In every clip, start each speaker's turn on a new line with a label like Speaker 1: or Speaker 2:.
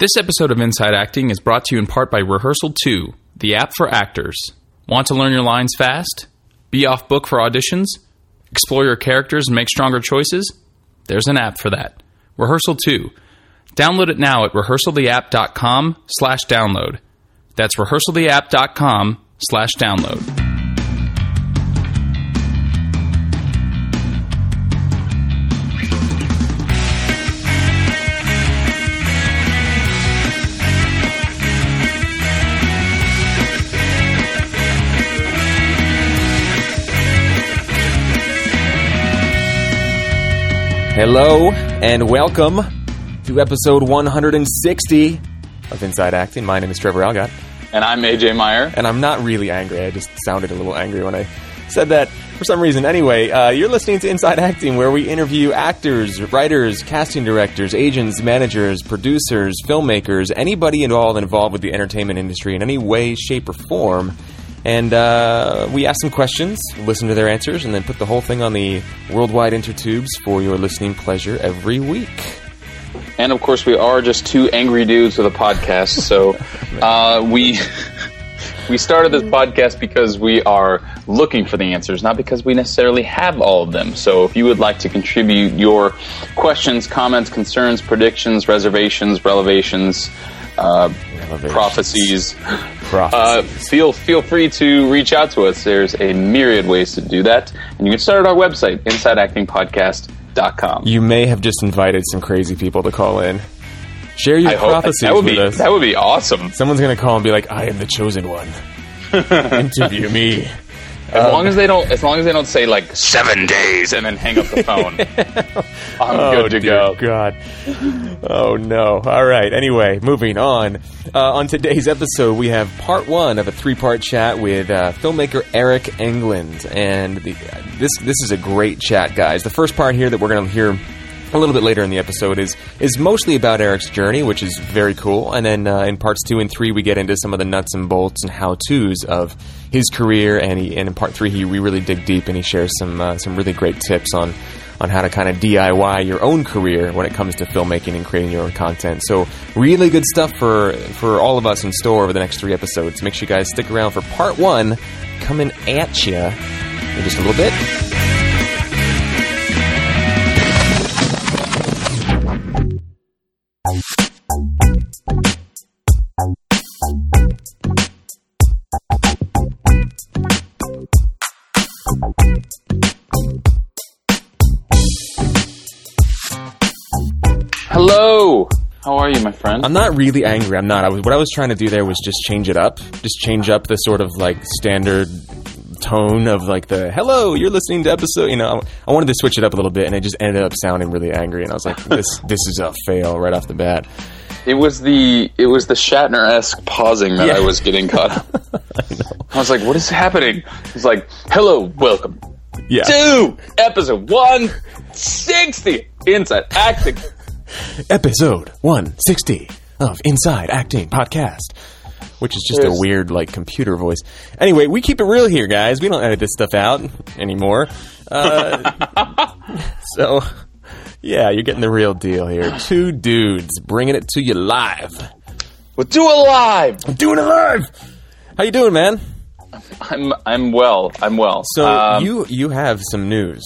Speaker 1: This episode of Inside Acting is brought to you in part by Rehearsal 2, the app for actors. Want to learn your lines fast? Be off book for auditions? Explore your characters and make stronger choices? There's an app for that. Rehearsal 2. Download it now at rehearsaltheapp.com slash download. That's rehearsaltheapp.com slash download.
Speaker 2: Hello and welcome to episode 160 of Inside Acting. My name is Trevor Algatt,
Speaker 3: And I'm AJ Meyer.
Speaker 2: and I'm not really angry. I just sounded a little angry when I said that for some reason. Anyway, uh, you're listening to Inside Acting, where we interview actors, writers, casting directors, agents, managers, producers, filmmakers, anybody involved involved with the entertainment industry in any way, shape, or form. And uh, we ask them questions, listen to their answers, and then put the whole thing on the worldwide intertubes for your listening pleasure every week.
Speaker 3: And of course, we are just two angry dudes with a podcast. So uh, we we started this podcast because we are looking for the answers, not because we necessarily have all of them. So if you would like to contribute your questions, comments, concerns, predictions, reservations, relevations, uh,
Speaker 2: Relevations.
Speaker 3: prophecies, uh,
Speaker 2: Prophecies.
Speaker 3: feel feel free to reach out to us. There's a myriad ways to do that, and you can start at our website, InsideActingPodcast.com.
Speaker 2: You may have just invited some crazy people to call in. Share your
Speaker 3: I
Speaker 2: prophecies
Speaker 3: that would
Speaker 2: with
Speaker 3: be
Speaker 2: us.
Speaker 3: that would be awesome.
Speaker 2: Someone's gonna call and be like, "I am the chosen one. Interview me."
Speaker 3: As long as they don't, as long as they don't say like seven days and then hang up the phone, I'm
Speaker 2: oh,
Speaker 3: good to go.
Speaker 2: God. Oh no. All right. Anyway, moving on. Uh, on today's episode, we have part one of a three-part chat with uh, filmmaker Eric England, and the, this this is a great chat, guys. The first part here that we're going to hear. A little bit later in the episode is is mostly about Eric's journey, which is very cool. And then uh, in parts two and three, we get into some of the nuts and bolts and how tos of his career. And he, and in part three, he we really dig deep and he shares some uh, some really great tips on on how to kind of DIY your own career when it comes to filmmaking and creating your own content. So really good stuff for for all of us in store over the next three episodes. Make sure you guys stick around for part one coming at you in just a little bit.
Speaker 3: Hello, how are you, my friend?
Speaker 2: I'm not really angry. I'm not. I was what I was trying to do there was just change it up. Just change up the sort of like standard tone of like the hello, you're listening to episode. You know, I wanted to switch it up a little bit, and it just ended up sounding really angry. And I was like, this this is a fail right off the bat.
Speaker 3: it was the it was the Shatner esque pausing that
Speaker 2: Yeah.
Speaker 3: I was getting caught. up. I was like, what is happening? It's like, hello, welcome
Speaker 2: Yeah.
Speaker 3: to episode one sixty Inside Acting.
Speaker 2: Episode 160 of Inside Acting Podcast, which is just a weird, like, computer voice. Anyway, we keep it real here, guys. We don't edit this stuff out anymore. Uh, so, yeah, you're getting the real deal here. Two dudes bringing it to you live.
Speaker 3: We'll do it live.
Speaker 2: Doing it live! How you doing, man?
Speaker 3: I'm I'm well. I'm well.
Speaker 2: So,
Speaker 3: Um,
Speaker 2: you, you have some news.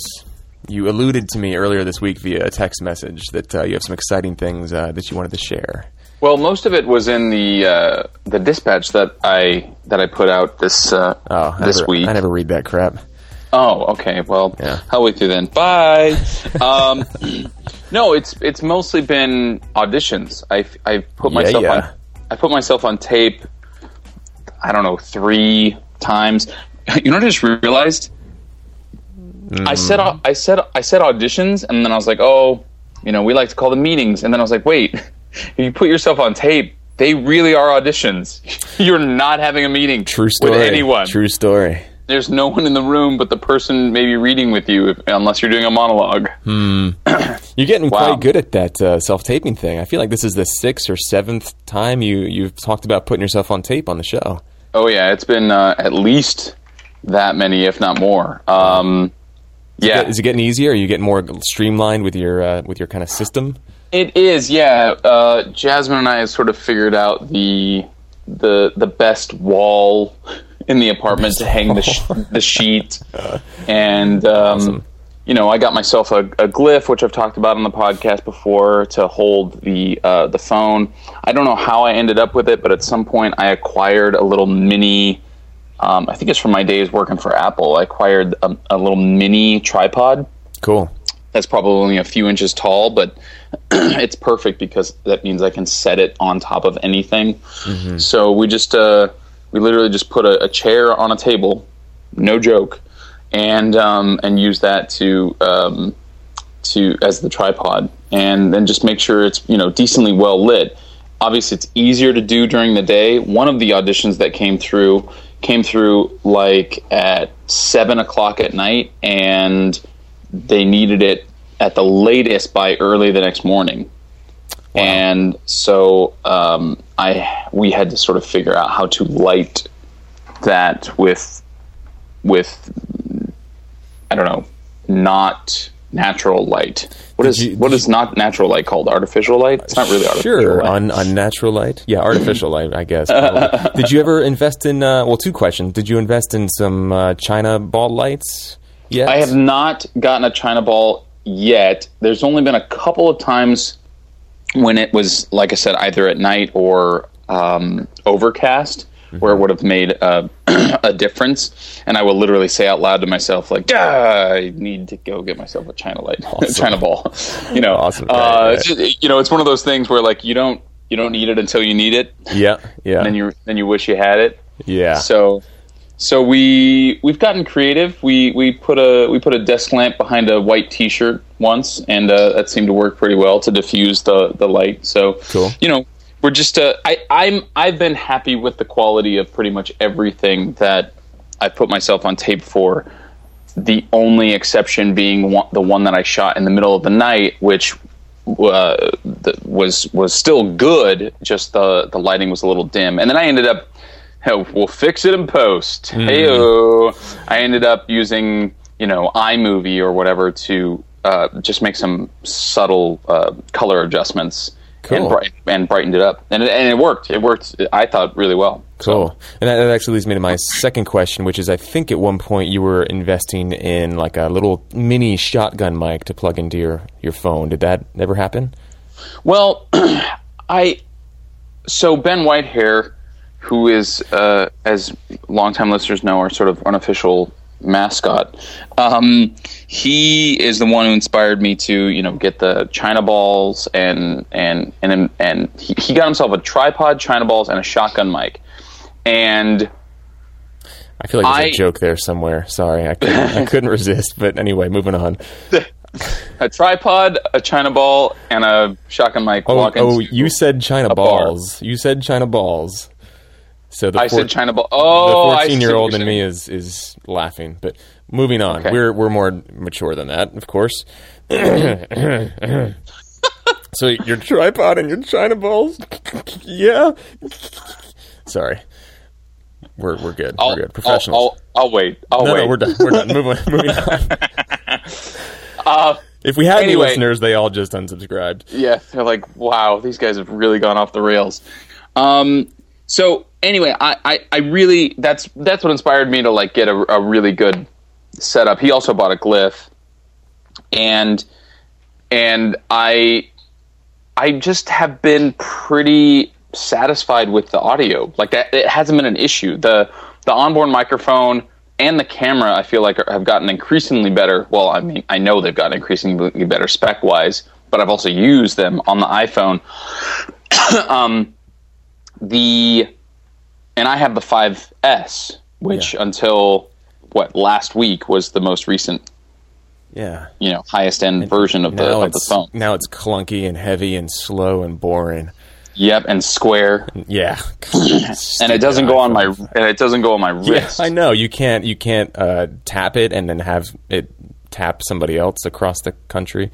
Speaker 2: You alluded to me earlier this week via a text message that uh, you have some exciting things uh, that you wanted to share.
Speaker 3: Well, most of it was in the uh, the dispatch that I that I put out this uh,
Speaker 2: Oh, I
Speaker 3: this
Speaker 2: never,
Speaker 3: week.
Speaker 2: I never read that crap.
Speaker 3: Oh, okay. Well,
Speaker 2: Yeah.
Speaker 3: I'll wait through then. Bye. um, no, it's it's mostly been auditions. I I put
Speaker 2: Yeah,
Speaker 3: myself
Speaker 2: yeah.
Speaker 3: on I put myself on tape. I don't know three times. You know what I just realized? I said
Speaker 2: Mm.
Speaker 3: I said I said auditions, and then I was like, oh, you know, we like to call them meetings. And then I was like, wait, if you put yourself on tape, they really are auditions. You're not having a meeting
Speaker 2: True story.
Speaker 3: with anyone.
Speaker 2: True story.
Speaker 3: There's no one in the room but the person maybe reading with you, if, unless you're doing a monologue.
Speaker 2: You're getting
Speaker 3: Wow.
Speaker 2: quite good at that uh, self-taping thing. I feel like this is the sixth or seventh time you you've talked about putting yourself on tape on the show.
Speaker 3: Oh yeah, it's been uh, at least that many, if not more. Um, yeah,
Speaker 2: Is it getting easier? Are you getting more streamlined with your uh, with your kind of system?
Speaker 3: It is, yeah. Uh, Jasmine and I have sort of figured out the the the best wall in the apartment to hang the sh- the sheet, and um, you know, I got myself a, a Glif, which I've talked about on the podcast before, to hold the uh, the phone. I don't know how I ended up with it, but at some point I acquired a little mini. Um, I think it's from my days working for Apple. I acquired a, a little mini tripod
Speaker 2: Cool.
Speaker 3: that's probably only a few inches tall, but it's perfect because that means I can set it on top of anything. So we just uh, we literally just put a, a chair on a table, no joke, and um, and use that to um, to as the tripod, and then just make sure it's you know decently well lit. Obviously, it's easier to do during the day. One of the auditions that came through came through like at seven o'clock at night, and they needed it at the latest by early the next morning. And so um, I we had to sort of figure out how to light that with with I don't know not natural light. What is
Speaker 2: you-
Speaker 3: what is not natural light called? Artificial light? It's not really artificial.
Speaker 2: Sure,
Speaker 3: light.
Speaker 2: un- unnatural light. Yeah, artificial light, I guess. Did you ever invest in? Uh, well, two questions. Did you invest in some uh, China ball lights? Yet?
Speaker 3: I have not gotten a China ball yet. There's only been a couple of times when it was, like I said, either at night or um, overcast, where it would have made a, a difference. And I will literally say out loud to myself, like, "Ah, I need to go get myself a China light, China ball." You know,
Speaker 2: Awesome.
Speaker 3: uh,
Speaker 2: Right, right.
Speaker 3: just- you know, it's one of those things where like you don't you don't need it until you need it,
Speaker 2: Yeah, yeah,
Speaker 3: and then you then you wish you had it.
Speaker 2: yeah.
Speaker 3: So, so we we've gotten creative. We we put a we put a desk lamp behind a white T-shirt once, and uh, that seemed to work pretty well to diffuse the the light. So,
Speaker 2: Cool.
Speaker 3: You know, we're just uh, I I'm I've been happy with the quality of pretty much everything that I put myself on tape for. The only exception being one, the one that I shot in the middle of the night, which uh, the, was was still good. Just the the lighting was a little dim, and then I ended up. Hell, we'll fix it in post. Heyo. I ended up using you know iMovie or whatever to uh, just make some subtle uh, color adjustments and, bright, and brightened it up, and it, and it worked. It worked. I thought really well.
Speaker 2: Cool. And that, that actually leads me to my second question, which is I think at one point you were investing in like a little mini shotgun mic to plug into your, your phone. Did that ever happen?
Speaker 3: Well, I so Ben Whitehair, who is uh, as longtime listeners know, our sort of unofficial mascot. Um, he is the one who inspired me to you know get the China balls and and and and he, he got himself a tripod, China balls, and a shotgun mic. And
Speaker 2: I feel like there's
Speaker 3: I-
Speaker 2: a joke there somewhere. Sorry, I couldn't, I couldn't resist. But anyway, moving on.
Speaker 3: a tripod, a China ball, and a shotgun mic.
Speaker 2: Oh, oh, you said China
Speaker 3: a bar.
Speaker 2: balls. You said China balls. So the
Speaker 3: I
Speaker 2: four-
Speaker 3: said China ball. Oh, I see
Speaker 2: fourteen year old
Speaker 3: what
Speaker 2: in me is is laughing. But moving on,
Speaker 3: Okay.
Speaker 2: we're we're more mature than that, of course. so your tripod and your China balls, yeah. Sorry, we're we're good.
Speaker 3: I'll,
Speaker 2: we're good. Professionals.
Speaker 3: I'll, I'll, I'll wait. I'll
Speaker 2: no,
Speaker 3: wait.
Speaker 2: no, we're done. We're done. Move on. Moving on.
Speaker 3: Uh,
Speaker 2: If we had any listeners, they all just unsubscribed.
Speaker 3: yeah, they're like, wow, these guys have really gone off the rails. Um, so anyway, I, I, I really that's that's what inspired me to like get a, a really good setup. He also bought a Glif, and and I I just have been pretty satisfied with the audio. Like that, it hasn't been an issue. the The onboard microphone and the camera, I feel like, are, have gotten increasingly better. Well, I mean, I know they've gotten increasingly better spec wise, but I've also used them on the iPhone. um, the and I have the 5S, which
Speaker 2: Yeah.
Speaker 3: until what last week was the most recent,
Speaker 2: Yeah.
Speaker 3: you know, highest end version of the of the phone.
Speaker 2: now it's clunky and heavy and slow and boring.
Speaker 3: Yep, and square,
Speaker 2: Yeah,
Speaker 3: and it doesn't go on my and it doesn't go on my
Speaker 2: Yeah,
Speaker 3: wrist.
Speaker 2: I know you can't you can't uh, tap it and then have it tap somebody else across the country.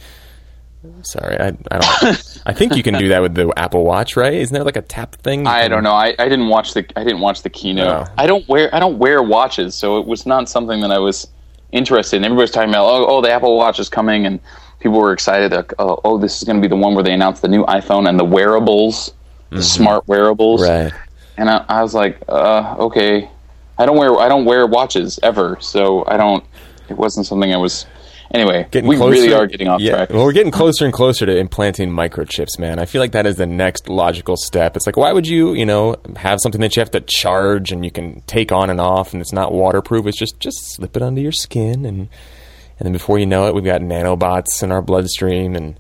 Speaker 2: Sorry, I, I don't. I think you can do that with the Apple Watch, right? Isn't there like a tap thing?
Speaker 3: I don't know. I, I didn't watch the I didn't watch the keynote.
Speaker 2: Oh.
Speaker 3: I don't wear I don't wear watches, so it was not something that I was interested in. Everybody's talking about oh oh the Apple Watch is coming and people were excited that oh, oh this is going to be the one where they announce the new iPhone and the wearables, the smart wearables.
Speaker 2: Right.
Speaker 3: And I, I was like, uh, okay, I don't wear I don't wear watches ever, so I don't. It wasn't something I was. Anyway,
Speaker 2: Getting
Speaker 3: we
Speaker 2: closer,
Speaker 3: really are getting off
Speaker 2: yeah,
Speaker 3: track.
Speaker 2: Well, we're getting closer and closer to implanting microchips, man. I feel like that is the next logical step. It's like, why would you, you know, have something that you have to charge and you can take on and off, and it's not waterproof? It's just just slip it under your skin, and and then before you know it, we've got nanobots in our bloodstream, and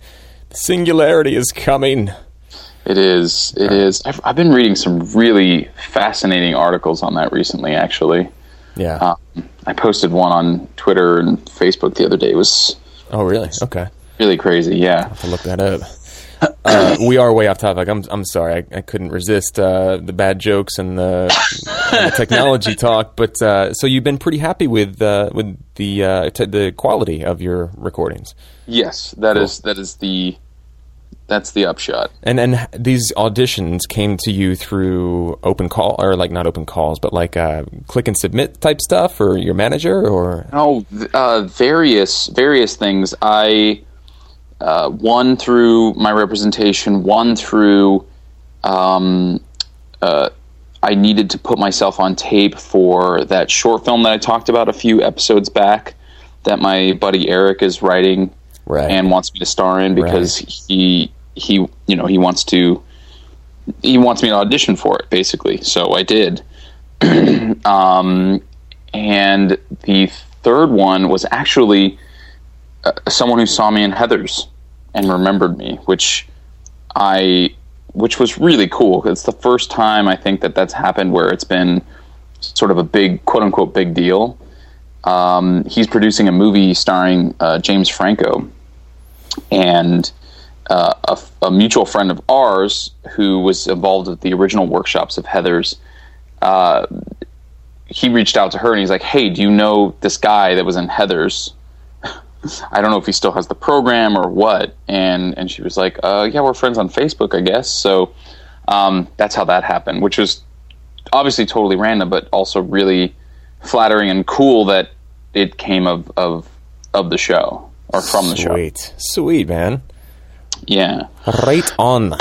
Speaker 2: the singularity is coming.
Speaker 3: It is. It is. I've, I've been reading some really fascinating articles on that recently. Actually,
Speaker 2: Yeah.
Speaker 3: um, I posted one on Twitter and Facebook the other day. It was
Speaker 2: oh, really? Okay.
Speaker 3: really crazy. Yeah.
Speaker 2: to look that up. Uh, we are way off topic. I'm I'm sorry. I, I couldn't resist uh, the bad jokes and the, and the technology talk. But uh, so you've been pretty happy with uh, with the uh, t- the quality of your recordings,
Speaker 3: Yes, that is that is the that's the upshot.
Speaker 2: and and these auditions came to you through open call or like not open calls, but like uh, click and submit type stuff, or your manager, or
Speaker 3: Oh, uh, various various things. I uh, one through my representation, one through um, uh, I needed to put myself on tape for that short film that I talked about a few episodes back that my buddy Eric is writing
Speaker 2: right?
Speaker 3: and wants me to star in because he he you know he wants to he wants me to audition for it basically. So i did. Um, and the third one was actually uh, someone who saw me in heathers and remembered me which i which was really cool it's the first time i think that that's happened where it's been sort of a big quote unquote big deal. Um, he's producing a movie starring uh, james franco. And uh, a, a mutual friend of ours who was involved with the original workshops of Heathers. Uh, he reached out to her and he's like, "Hey, do you know this guy that was in Heathers? I don't know if he still has the program or what." And and she was like, uh, "Yeah, we're friends on Facebook, I guess." So um, that's how that happened, which was obviously totally random, but also really flattering and cool that it came of of of the show or from the show.
Speaker 2: Sweet, sweet man.
Speaker 3: Yeah.
Speaker 2: Right on.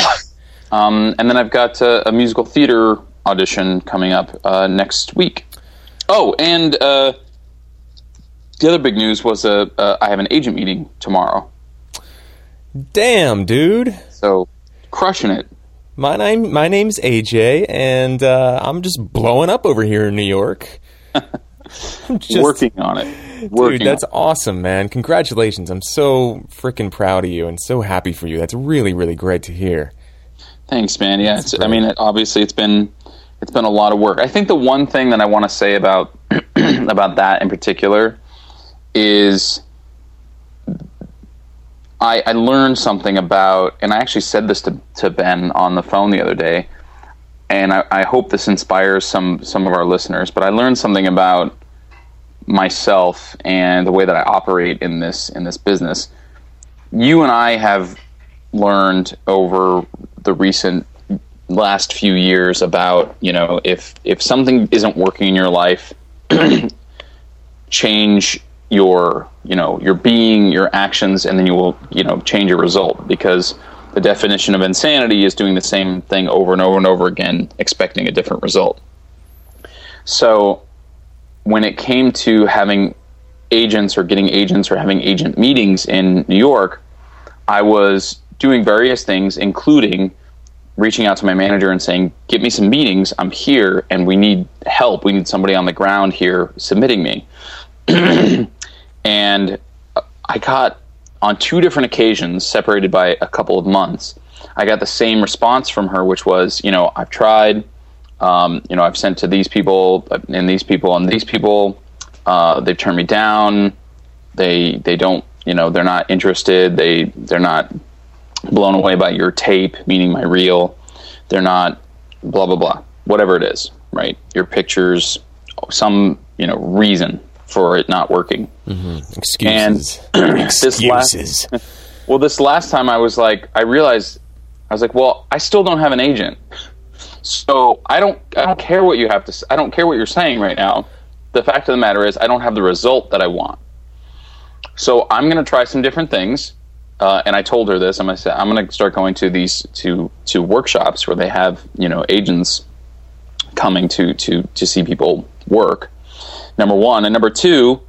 Speaker 3: Um, and then I've got uh, a musical theater audition coming up uh, next week. Oh, and uh, the other big news was uh, uh, I have an agent meeting tomorrow.
Speaker 2: Damn, dude.
Speaker 3: So, crushing it.
Speaker 2: My name, my name's AJ, and uh, I'm just blowing up over here in New York. Just,
Speaker 3: working on it.
Speaker 2: Dude, that's awesome, man! Congratulations! I'm so freaking proud of you and so happy for you. That's really, really great to hear.
Speaker 3: Thanks, man. Yeah, it's, I mean, it, obviously, it's been it's been a lot of work. I think the one thing that I want to say about about that in particular is I, I learned something about, and I actually said this to, to Ben on the phone the other day, and I, I hope this inspires some some of our listeners. But I learned something about myself and the way that I operate in this in this business. You and I have learned over the recent last few years about you know if if something isn't working in your life change your you know your being your actions and then you will you know change your result because the definition of insanity is doing the same thing over and over and over again expecting a different result so when it came to having agents or getting agents or having agent meetings in New York I was doing various things including reaching out to my manager and saying, "Get me some meetings. I'm here, and we need help. We need somebody on the ground here submitting me." and uh, I got on two different occasions, separated by a couple of months. I got the same response from her, which was, "You know, I've tried. Um, you know, I've sent to these people and these people and these people. Uh, they've turned me down. They they don't. You know, they're not interested. They they're not." blown away by your tape, meaning my reel. They're not blah blah blah. Whatever it is, right? Your pictures, some you know reason for it not working.
Speaker 2: Excuses.
Speaker 3: This last,
Speaker 2: Excuses.
Speaker 3: well, this last time I was like, I realized I was like, well, I still don't have an agent, so I don't I don't care what you have to. I don't care what you're saying right now. The fact of the matter is, I don't have the result that I want. So I'm going to try some different things uh, and I told her this. I'm gonna say I'm gonna start going to these to to workshops where they have you know agents coming to to to see people work. Number one, and number two,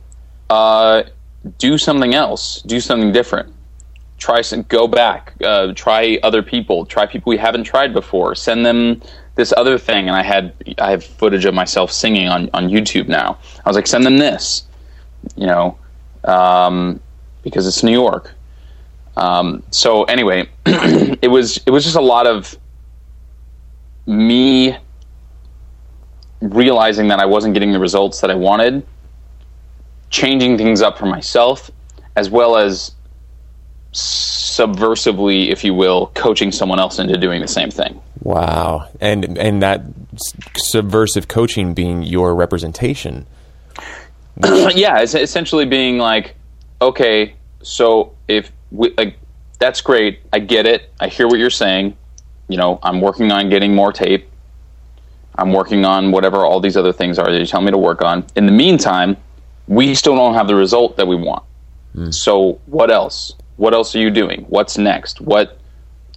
Speaker 3: uh, do something else. Do something different. Try some, go back. Uh, try other people. Try people we haven't tried before. Send them this other thing. And I had I have footage of myself singing on on YouTube now. I was like, send them this. You know, um, because it's New York. Um, so anyway, it was it was just a lot of me realizing that I wasn't getting the results that I wanted, changing things up for myself, as well as subversively, if you will, coaching someone else into doing the same thing.
Speaker 2: Wow, and and that subversive coaching being your representation.
Speaker 3: yeah, it's essentially being like, okay, so if we, like, that's great, I get it, I hear what you're saying. You know, I'm working on getting more tape. I'm working on whatever all these other things are that you tell me to work on. In the meantime, we still don't have the result that we want. Mm. So what else? What else are you doing? What's next? What?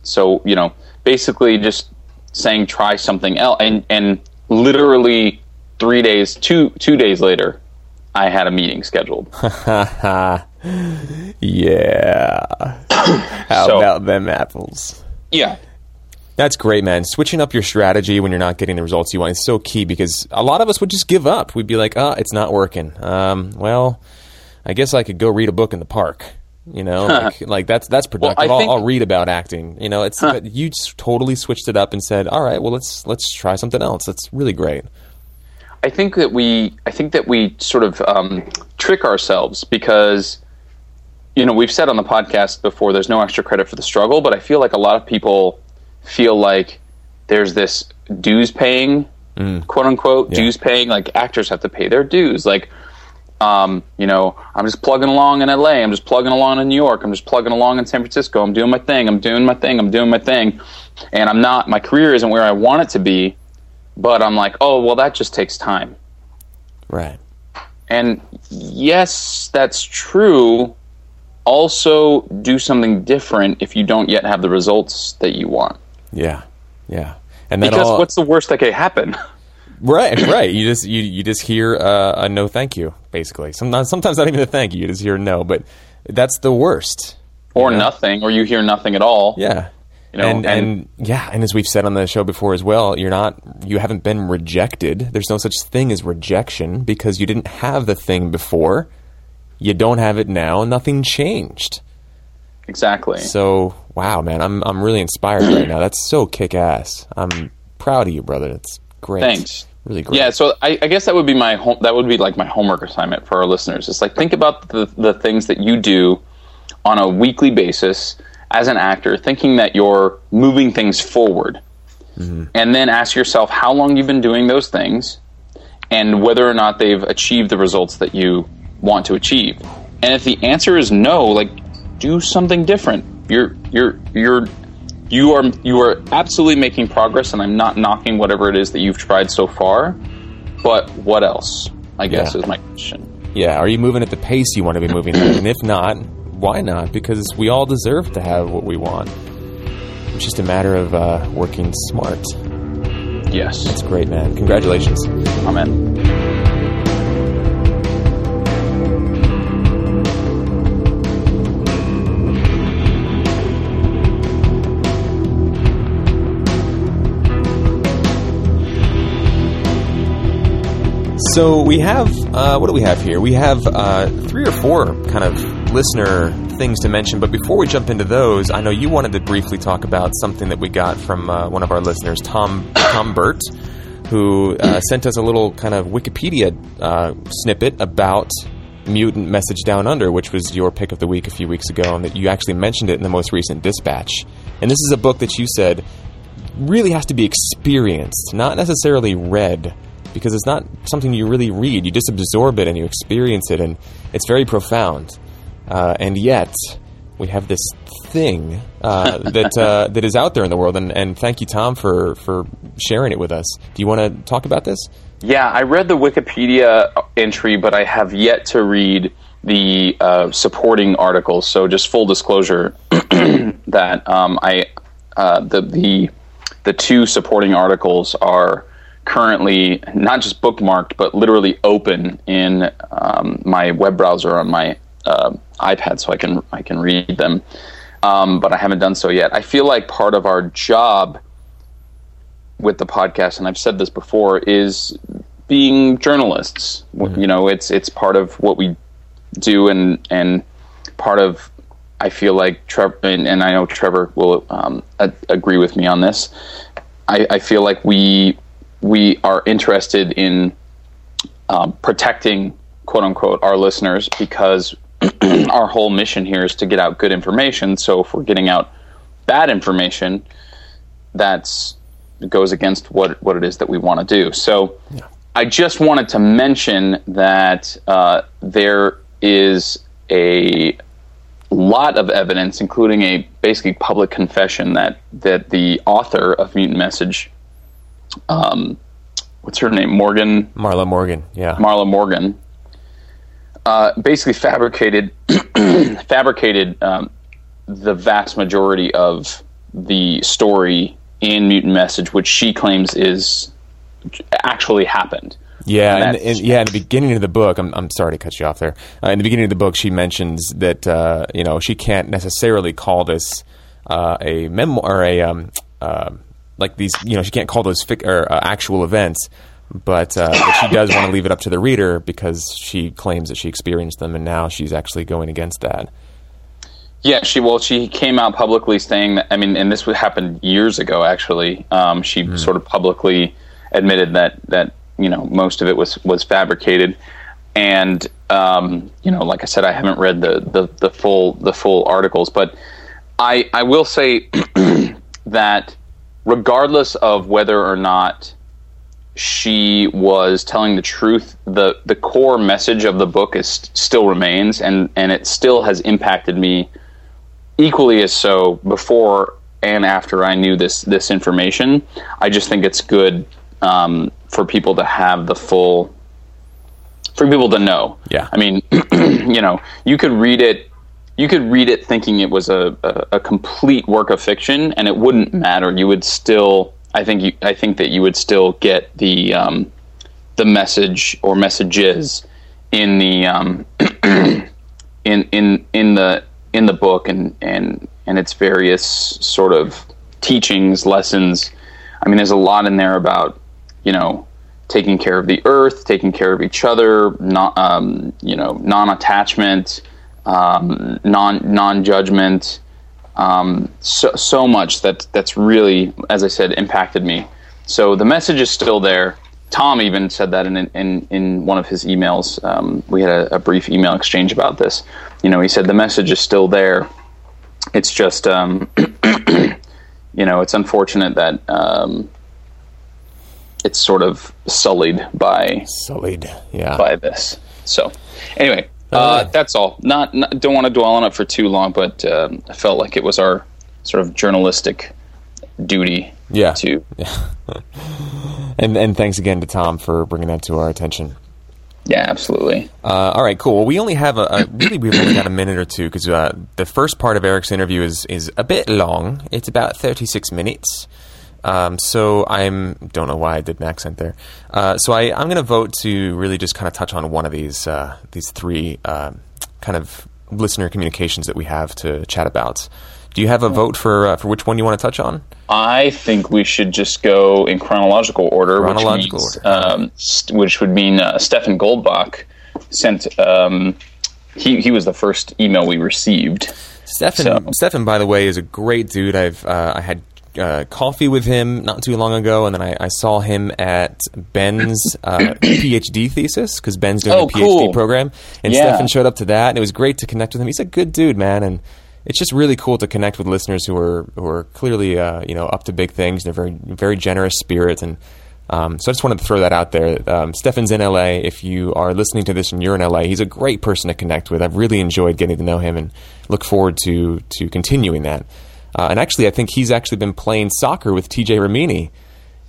Speaker 3: So you know, basically just saying try something else, and and literally three days, two two days later, I had a meeting scheduled.
Speaker 2: yeah. How so, about them apples?
Speaker 3: Yeah.
Speaker 2: That's great, man. Switching up your strategy when you're not getting the results you want is so key because a lot of us would just give up. We'd be like, "Oh, it's not working." Um, well, I guess I could go read a book in the park. You know, like, like, that's that's productive. Well, I'll, I'll, read about acting. You know, it's huh. you totally switched it up and said, "All right, well let's let's try something else." That's really great.
Speaker 3: I think that we I think that we sort of um, trick ourselves because you know we've said on the podcast before there's no extra credit for the struggle, but I feel like a lot of people feel like there's this dues paying, mm. quote unquote, yeah. dues paying. Like actors have to pay their dues. Like, um, you know, I'm just plugging along in LA. I'm just plugging along in New York. I'm just plugging along in San Francisco. I'm doing my thing. I'm doing my thing. I'm doing my thing. And I'm not, my career isn't where I want it to be, but I'm like, oh, well, that just takes time.
Speaker 2: Right.
Speaker 3: And yes, that's true. Also, do something different if you don't yet have the results that you want.
Speaker 2: Yeah, yeah.
Speaker 3: And because all, what's the worst that could happen?
Speaker 2: Right, right. You just you you just hear uh, a no, thank you. Basically, sometimes sometimes not even a thank you. You just hear no, but that's the worst.
Speaker 3: Or know? nothing, or you hear nothing at all.
Speaker 2: Yeah. You know, and, and, and yeah, and as we've said on the show before as well, you're not you haven't been rejected. There's no such thing as rejection because you didn't have the thing before. You don't have it now. Nothing changed.
Speaker 3: Exactly.
Speaker 2: So wow, man, I'm I'm really inspired right now. That's so kick ass. I'm proud of you, brother. It's great.
Speaker 3: Thanks.
Speaker 2: Really great.
Speaker 3: Yeah, so I, I guess that would be my home. That would be like my homework assignment for our listeners. It's like think about the the things that you do on a weekly basis as an actor, thinking that you're moving things forward, mm-hmm. and then ask yourself how long you've been doing those things, and whether or not they've achieved the results that you want to achieve. And if the answer is no, like do something different. You're you're you're you are you are absolutely making progress, and I'm not knocking whatever it is that you've tried so far. But what else? I guess yeah. is my question.
Speaker 2: Yeah, are you moving at the pace you want to be moving at? And if not, why not? Because we all deserve to have what we want. It's just a matter of uh, working smart.
Speaker 3: Yes.
Speaker 2: That's great, man. Congratulations.
Speaker 3: Amen.
Speaker 2: So we have uh, what do we have here? We have uh, three or four kind of listener things to mention. But before we jump into those, I know you wanted to briefly talk about something that we got from uh, one of our listeners, Tom Tom Burt, who uh, sent us a little kind of Wikipedia uh, snippet about Mutant Message Down Under, which was your pick of the week a few weeks ago, and that you actually mentioned it in the most recent dispatch. And this is a book that you said really has to be experienced, not necessarily read because it's not something you really read. You just absorb it and you experience it, and it's very profound. Uh, and yet, we have this thing uh, that uh, that is out there in the world. And, and thank you, Tom, for for sharing it with us. Do you want to talk about this?
Speaker 3: Yeah, I read the Wikipedia entry, but I have yet to read the uh, supporting articles. So just full disclosure that um, I uh, the the the two supporting articles are currently not just bookmarked but literally open in um, my web browser on my uh, iPad, so I can I can read them. Um, but I haven't done so yet. I feel like part of our job with the podcast, and I've said this before, is being journalists. Mm-hmm. You know, it's it's part of what we do, and and part of I feel like Trevor, and, and I know Trevor will um, a- agree with me on this. I, I, feel like we we are interested in um, protecting quote unquote our listeners because our whole mission here is to get out good information. So if we're getting out bad information, that's goes against what what it is that we want to do. So yeah. I just wanted to mention that uh, there is a lot of evidence, including a basically public confession that that the author of Mutant Message, um, what's her name, Morgan,
Speaker 2: Marlo Morgan, yeah,
Speaker 3: Marlo Morgan, uh, basically fabricated fabricated um, the vast majority of the story in Mutant Message, which she claims is actually happened.
Speaker 2: Yeah, and, and, yeah. In the beginning of the book, I'm, I'm sorry to cut you off there. Uh, in the beginning of the book, she mentions that uh, you know she can't necessarily call this uh, a memoir or a um, uh, like these. You know, she can't call those fic- or uh, actual events, but, uh, but she does want to leave it up to the reader because she claims that she experienced them, and now she's actually going against that.
Speaker 3: Yeah, she well, she came out publicly saying that. I mean, and this happened years ago. Actually, um, she mm. sort of publicly admitted that that you know most of it was was fabricated, and um, you know, like I said, I haven't read the, the the full the full articles, but I I will say that regardless of whether or not she was telling the truth the the core message of the book is still remains and and it still has impacted me equally as so before and after I knew this this information. I just think it's good um, for people to have the full for people to know.
Speaker 2: Yeah.
Speaker 3: I mean, you know, you could read it you could read it thinking it was a, a, a, complete work of fiction and it wouldn't matter. You would still I think you I think that you would still get the um, the message or messages in the um, in in in the in the book and and and its various sort of teachings, lessons. I mean, there's a lot in there about you know taking care of the earth, taking care of each other, not um, you know non-attachment, um, non non-judgment. Um, so so much that that's really, as I said, impacted me. So the message is still there. Tom even said that in in, in one of his emails. Um, we had a, a, brief email exchange about this. You know, he said the message is still there. It's just, um, you know, it's unfortunate that um, it's sort of sullied by
Speaker 2: sullied, yeah,
Speaker 3: by this. So, anyway, uh, that's all. Not, not, don't want to dwell on it for too long, but um, I felt like it was our sort of journalistic duty.
Speaker 2: Yeah.
Speaker 3: To
Speaker 2: yeah. and and thanks again to Tom for bringing that to our attention.
Speaker 3: Yeah, absolutely.
Speaker 2: Uh, all right, cool. Well, we only have a, a really we've only got a minute or two because uh, the first part of Eric's interview is is a bit long. It's about thirty six minutes. Um, so I'm don't know why I did an accent there. Uh, so I, I'm going to vote to really just kind of touch on one of these uh, these three uh, kind of listener communications that we have to chat about. Do you have a vote for uh, for which one you want to touch on?
Speaker 3: I think we should just go in chronological order,
Speaker 2: chronological
Speaker 3: which, means, order. Um, st- which would mean uh, Stefan Goldbach sent. Um, he he was the first email we received.
Speaker 2: Stefan, so. Stefan, by the way, is a great dude. I've uh, I had uh, coffee with him not too long ago, and then I, I saw him at Ben's uh, PhD thesis because Ben's doing
Speaker 3: oh,
Speaker 2: a PhD
Speaker 3: cool.
Speaker 2: program, and
Speaker 3: yeah.
Speaker 2: Stefan showed up to that, and it was great to connect with him. He's a good dude, man, and it's just really cool to connect with listeners who are who are clearly uh, you know up to big things. They're very very generous spirit, and um, so I just wanted to throw that out there. Um, Stefan's in LA. If you are listening to this and you're in LA, he's a great person to connect with. I've really enjoyed getting to know him, and look forward to to continuing that. Uh, and actually, I think he's actually been playing soccer with TJ Ramini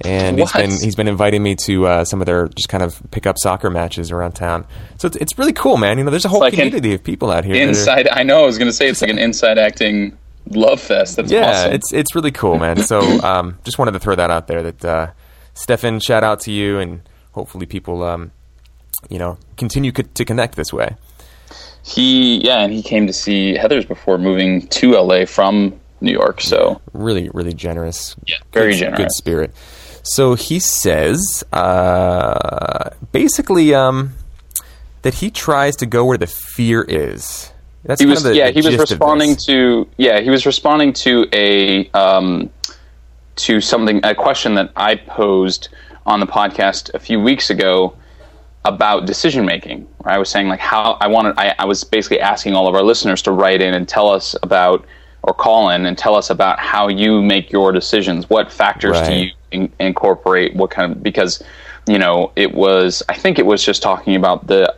Speaker 2: and he's been he's been inviting me to uh, some of their just kind of pick up soccer matches around town. So it's, it's really cool, man. You know, there's a whole
Speaker 3: like
Speaker 2: community of people out here.
Speaker 3: Inside, I know. I was going to say it's like an inside acting love fest. That's
Speaker 2: yeah,
Speaker 3: awesome.
Speaker 2: it's it's really cool, man. So um, just wanted to throw that out there. That uh, Stefan, shout out to you, and hopefully people, um, you know, continue co- to connect this way.
Speaker 3: he, yeah, and he came to see Heathers before moving to LA from New York. So
Speaker 2: Really, really generous.
Speaker 3: Yeah, very
Speaker 2: good,
Speaker 3: generous.
Speaker 2: Good spirit. So he says, uh, basically, um, that he tries to go where the fear is. That's
Speaker 3: he was,
Speaker 2: the,
Speaker 3: yeah,
Speaker 2: the
Speaker 3: he was responding to, yeah, he was responding to a, um, to something, a question that I posed on the podcast a few weeks ago about decision making. I was saying like how I wanted, I, I was basically asking all of our listeners to write in and tell us about, or call in and tell us about how you make your decisions. What factors do you in, incorporate? What kind of because you know it was. I think it was just talking about the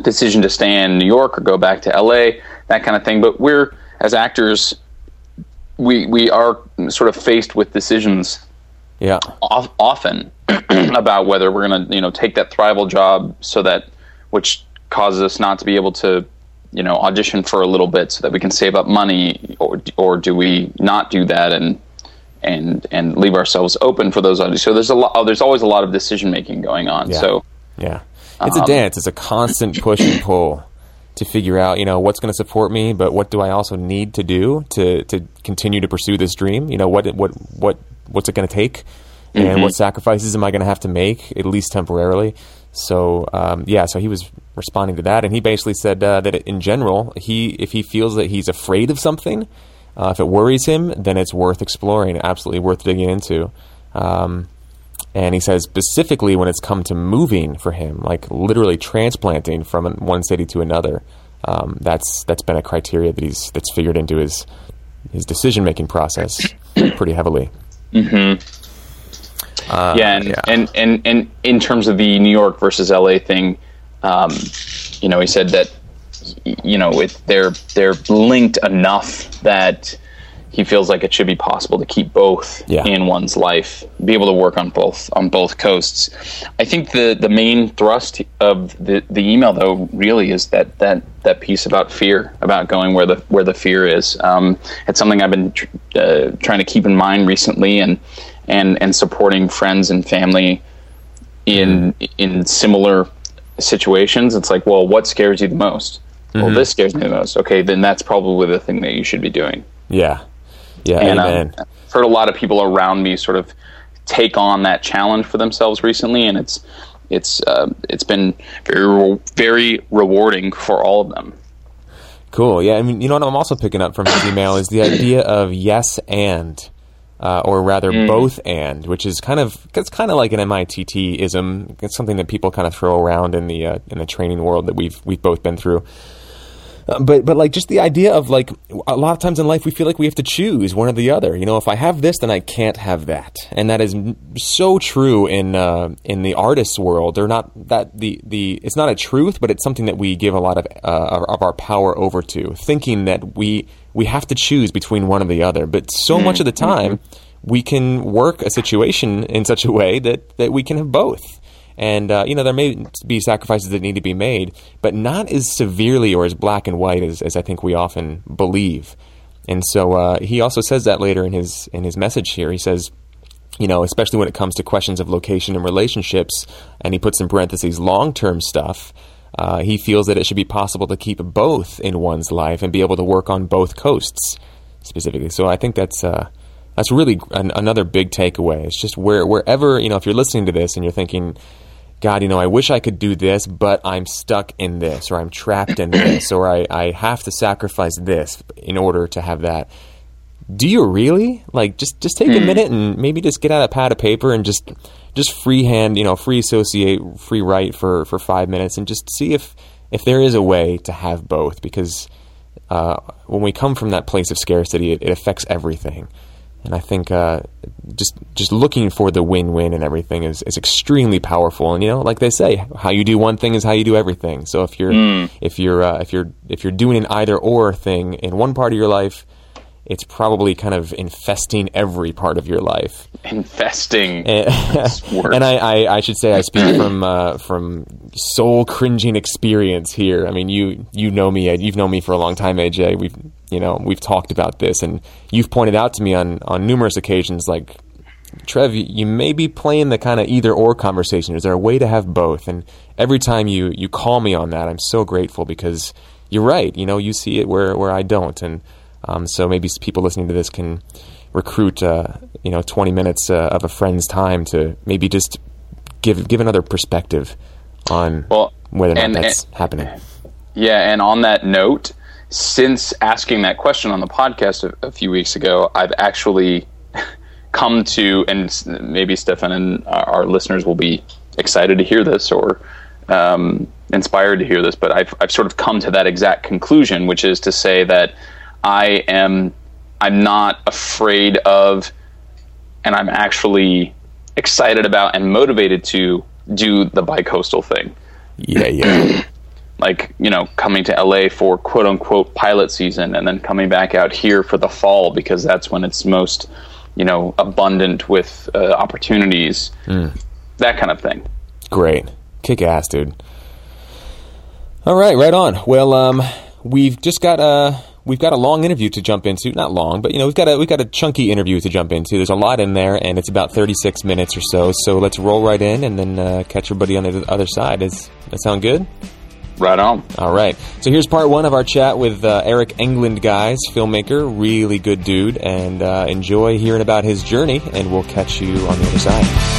Speaker 3: decision to stay in New York or go back to LA, that kind of thing. But we're as actors, we we are sort of faced with decisions
Speaker 2: Yeah,
Speaker 3: of, often about whether we're going to you know take that thrival job so that which causes us not to be able to you know audition for a little bit so that we can save up money or or do we not do that and and and leave ourselves open for those auditions so there's a lot there's always a lot of decision making going on
Speaker 2: Yeah.
Speaker 3: so
Speaker 2: yeah. It's
Speaker 3: Um,
Speaker 2: a dance. It's a constant push and pull to figure out, you know, what's going to support me, but what do I also need to do to to continue to pursue this dream? You know, what what what what's it going to take, and
Speaker 3: Mm-hmm.
Speaker 2: what sacrifices am I going to have to make, at least temporarily? So um, yeah, so he was responding to that, and he basically said uh, that in general, he if he feels that he's afraid of something, uh, if it worries him, then it's worth exploring, absolutely worth digging into. Um, and he says specifically when it's come to moving for him, like literally transplanting from one city to another, um, that's that's been a criteria that he's that's figured into his his decision making process pretty heavily. Uh,
Speaker 3: yeah, and,
Speaker 2: yeah.
Speaker 3: and and and in terms of the New York versus LA thing, um, you know, he said that you know it, they're they're linked enough that he feels like it should be possible to keep both
Speaker 2: Yeah.
Speaker 3: in one's life, be able to work on both on both coasts. I think the the main thrust of the the email though really is that that that piece about fear, about going where the where the fear is. Um, it's something I've been tr- uh, trying to keep in mind recently, and and and supporting friends and family in in similar situations. It's like, well, what scares you the most? Well, this scares me the most. Okay, then that's probably the thing that you should be doing.
Speaker 2: yeah, yeah,
Speaker 3: And um. I've heard a lot of people around me sort of take on that challenge for themselves recently, and it's it's uh, it's been very re- very rewarding for all of them.
Speaker 2: Cool. Yeah, I mean, you know what I'm also picking up from his email is the idea of yes and, uh, or rather both and, which is kind of it's kind of like an MITT ism. It's something that people kind of throw around in the uh, in the training world that we've we've both been through. Uh, but but like just the idea of like a lot of times in life we feel like we have to choose one or the other. You know, if I have this, then I can't have that, and that is so true in uh, in the artist's world. They're not that the the it's not a truth, but it's something that we give a lot of uh, of our power over to, thinking that we we have to choose between one or the other. But so much of the time, we can work a situation in such a way that that we can have both. And uh, you know there may be sacrifices that need to be made, but not as severely or as black and white as, as I think we often believe. And so uh, he also says that later in his in his message here. He says, you know, especially when it comes to questions of location and relationships, and he puts in parentheses long term stuff. Uh, he feels that it should be possible to keep both in one's life and be able to work on both coasts specifically. So I think that's uh, that's really an, another big takeaway. It's just where wherever you know if you're listening to this and you're thinking, God, you know, I wish I could do this, but I'm stuck in this, or I'm trapped in this, or I, I have to sacrifice this in order to have that. Do you really? Like, just just take a minute and maybe just get out a pad of paper and just just freehand, you know, free associate, free write for for five minutes, and just see if if there is a way to have both. Because uh, when we come from that place of scarcity, it, it affects everything. And I think uh, just just looking for the win-win and everything is, is extremely powerful. And you know, like they say, how you do one thing is how you do everything. So if you're if you're uh, if you're if you're doing an either or thing in one part of your life, it's probably kind of infesting every part of your life.
Speaker 3: Infesting.
Speaker 2: And, and I, I, I, should say I speak from uh, from soul cringing experience here. I mean, you you know me, you've known me for a long time, AJ. We've you know we've talked about this, and you've pointed out to me on on numerous occasions, like Trev, you may be playing the kind of either or conversation. Is there a way to have both? And every time you you call me on that, I'm so grateful because you're right. You know, you see it where where I don't, and um, so maybe people listening to this can recruit uh, you know 20 minutes uh, of a friend's time to maybe just give give another perspective on well, whether or not and, that's and, happening.
Speaker 3: Yeah, and on that note, since asking that question on the podcast a, a few weeks ago, I've actually come to, and maybe Stefan and our listeners will be excited to hear this or um, inspired to hear this, but I've, I've sort of come to that exact conclusion, which is to say that I am I'm not afraid of, and I'm actually excited about and motivated to do the bicoastal thing.
Speaker 2: Yeah, yeah.
Speaker 3: like you know, coming to LA for quote unquote pilot season, and then coming back out here for the fall because that's when it's most you know abundant with uh, opportunities, mm. that kind of thing.
Speaker 2: Great, kick ass, dude. All right, right on. Well, um, we've just got a we've got a long interview to jump into. Not long, but you know we've got a we've got a chunky interview to jump into. There's a lot in there, and it's about 36 minutes or so. So let's roll right in and then uh, catch everybody on the other side. Is that sound good?
Speaker 3: Right on.
Speaker 2: All right. So here's part one of our chat with uh, Eric England, guys, filmmaker, really good dude, and uh, enjoy hearing about his journey. And we'll catch you on the other side.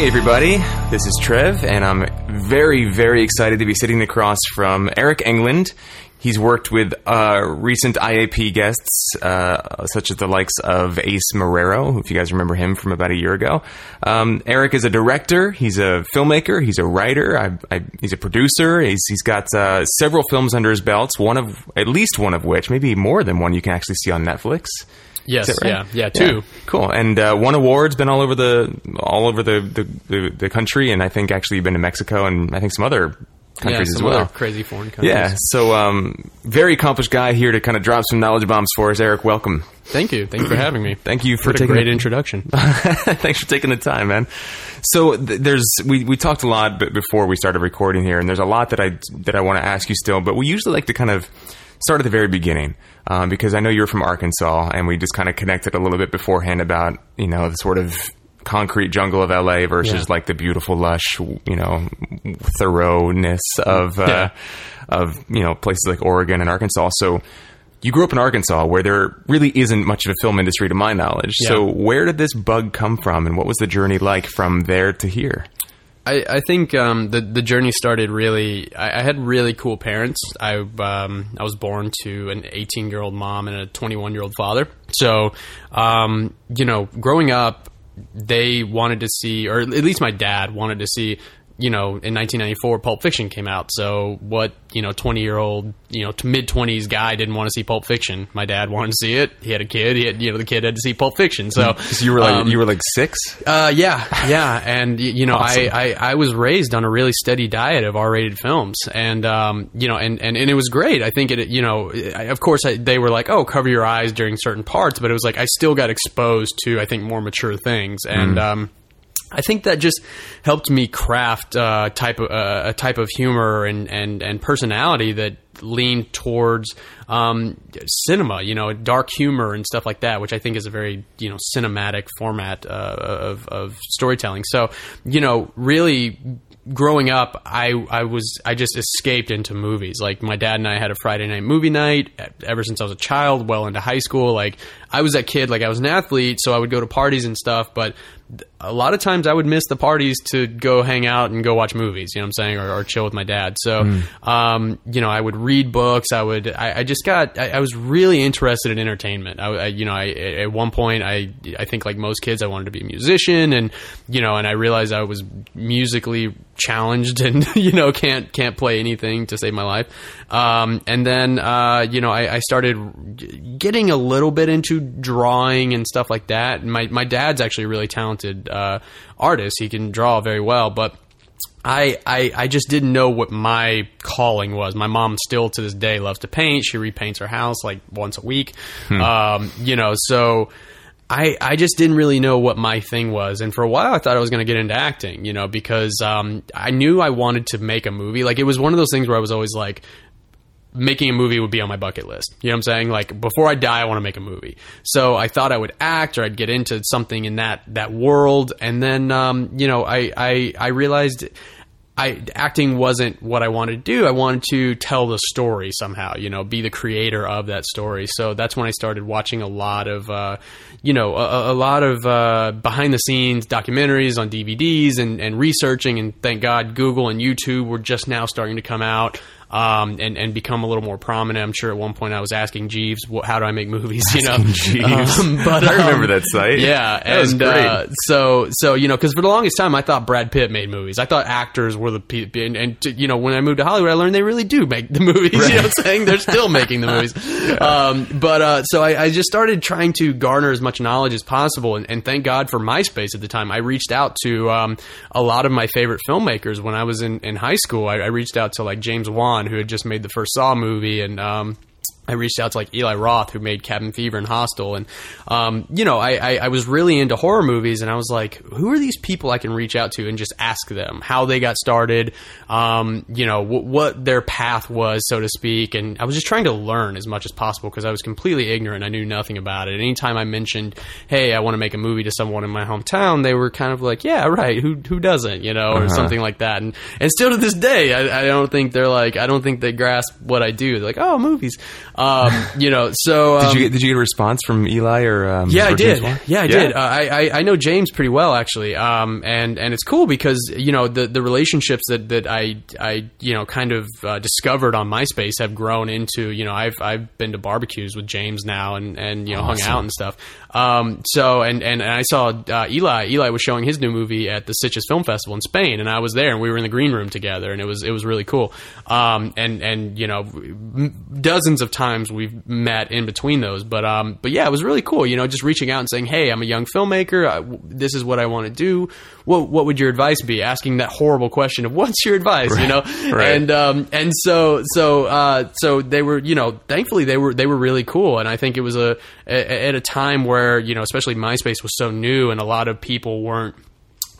Speaker 2: Hey, everybody. This is Trev, and I'm very, very excited to be sitting across from Eric England. He's worked with uh, recent IAP guests, uh, such as the likes of Ace Marrero, if you guys remember him from about a year ago. Um, Eric is a director, he's a filmmaker, he's a writer, I, I, he's a producer. He's, he's got uh, several films under his belts, one of, at least one of which, maybe more than one, you can actually see on Netflix.
Speaker 4: Yes, right? yeah, yeah, two. Yeah.
Speaker 2: Cool. And uh, won awards, been all over the all over the, the, the, the, country, and I think actually you've been to Mexico and I think some other countries
Speaker 4: yeah,
Speaker 2: as well.
Speaker 4: crazy foreign countries.
Speaker 2: Yeah. So, um, very accomplished guy here to kind of drop some knowledge bombs for us. Eric, welcome.
Speaker 4: Thank you. Thank you for having me.
Speaker 2: Thank you for
Speaker 4: what
Speaker 2: taking
Speaker 4: a great
Speaker 2: the,
Speaker 4: introduction.
Speaker 2: Thanks for taking the time, man. So th- there's we, we talked a lot b- before we started recording here, and there's a lot that I that I want to ask you still, but we usually like to kind of start at the very beginning um, because I know you're from Arkansas, and we just kind of connected a little bit beforehand about you know the sort of concrete jungle of LA versus yeah. like the beautiful, lush, you know, thoroughness of uh, yeah. of you know places like Oregon and Arkansas. So you grew up in Arkansas, where there really isn't much of a film industry, to my knowledge. Yeah. So where did this bug come from, and what was the journey like from there to here?
Speaker 4: I, I think um, the the journey started really. I, I had really cool parents. I um, I was born to an 18 year old mom and a 21 year old father. So, um, you know, growing up, they wanted to see, or at least my dad wanted to see you know, in 1994, Pulp Fiction came out. So what, you know, 20 year old, you know, mid 20s guy didn't want to see Pulp Fiction. My dad wanted to see it. He had a kid. He had, you know, the kid had to see Pulp Fiction. So,
Speaker 2: so you were like, um, you were like six?
Speaker 4: Uh, yeah, yeah. And, you know, awesome. I, I, I, was raised on a really steady diet of R rated films. And, um, you know, and, and, and it was great. I think it, you know, I, of course I, they were like, oh, cover your eyes during certain parts, but it was like, I still got exposed to, I think, more mature things. And, mm. um, I think that just helped me craft uh, type of, uh, a type of humor and, and, and personality that leaned towards um, cinema, you know, dark humor and stuff like that, which I think is a very you know cinematic format uh, of, of storytelling. So, you know, really growing up, I I was I just escaped into movies. Like my dad and I had a Friday night movie night ever since I was a child, well into high school. Like I was that kid, like I was an athlete, so I would go to parties and stuff. But a lot of times I would miss the parties to go hang out and go watch movies. You know what I'm saying, or, or chill with my dad. So, mm. um, you know, I would read books. I would. I, I just got. I, I, was really interested in entertainment. I, I, you know, I at one point, I I think like most kids, I wanted to be a musician, and you know, and I realized I was musically challenged and you know can't can't play anything to save my life. Um, and then uh, you know I, I started getting a little bit into drawing and stuff like that. My my dad's actually really talented uh, artist; he can draw very well, but. I, I I just didn't know what my calling was. My mom still to this day loves to paint. She repaints her house like once a week. Um, you know, so I, I just didn't really know what my thing was. And for a while, I thought I was going to get into acting, you know, because um, I knew I wanted to make a movie. Like, it was one of those things where I was always like, making a movie would be on my bucket list. You know what I'm saying? Like, before I die, I want to make a movie. So I thought I would act or I'd get into something in that, that world. And then, um, you know, I, I, I realized. I, acting wasn't what I wanted to do. I wanted to tell the story somehow, you know, be the creator of that story. So that's when I started watching a lot of, uh, you know, a, a lot of uh, behind the scenes documentaries on DVDs and, and researching. And thank God Google and YouTube were just now starting to come out. Um, and, and become a little more prominent. I'm sure at one point I was asking Jeeves, "Wh- how do I make movies? You know,
Speaker 2: Jeeves.
Speaker 4: Um, but
Speaker 2: I remember
Speaker 4: um,
Speaker 2: that site.
Speaker 4: Yeah,
Speaker 2: That
Speaker 4: and
Speaker 2: great.
Speaker 4: Uh, so so you know, because for the longest time I thought Brad Pitt made movies. I thought actors were the people, and, and you know, when I moved to Hollywood, I learned they really do make the movies. You know, what I'm saying they're still making the movies. um, but uh, so I, I just started trying to garner as much knowledge as possible, and, and thank God for MySpace at the time. I reached out to um, a lot of my favorite filmmakers when I was in, in high school. I, I reached out to like James Wan, who had just made the first Saw movie, and um, I reached out to like Eli Roth, who made Cabin Fever and Hostel, and um, you know, I, I, I was really into horror movies, and I was like, who are these people I can reach out to and just ask them how they got started, um, you know, w- what their path was, so to speak, and I was just trying to learn as much as possible because I was completely ignorant. I knew nothing about it. Anytime I mentioned, hey, I want to make a movie to someone in my hometown, they were kind of like, yeah, right, who who doesn't, you know, or something like that, and and still to this day, I, I don't think they're like, I don't think they grasp what I do. They're like, oh, movies, um, you know, so um,
Speaker 2: Did you get, did you get a response from Eli or um,
Speaker 4: yeah, I did. Yeah, I did. Uh, I, I I know James pretty well actually, um, and and it's cool because you know the the relationships that that I I you know kind of uh, discovered on MySpace have grown into you know I've I've been to barbecues with James now and and you know hung out and stuff. Um, so and and, and I saw uh, Eli. Eli was showing his new movie at the Sitges Film Festival in Spain, and I was there, and we were in the green room together, and it was it was really cool. Um, and and you know, dozens of times we've met in between those, but um, but yeah, it was really cool. You know, just reaching out and saying, "Hey, I'm a young filmmaker. I, this is what I want to do. What what would your advice be?" Asking that horrible question of "What's your advice?" You know,
Speaker 2: right.
Speaker 4: and um, and so so uh, so they were you know thankfully they were they were really cool and I think it was a, a at a time where you know especially MySpace was so new and a lot of people weren't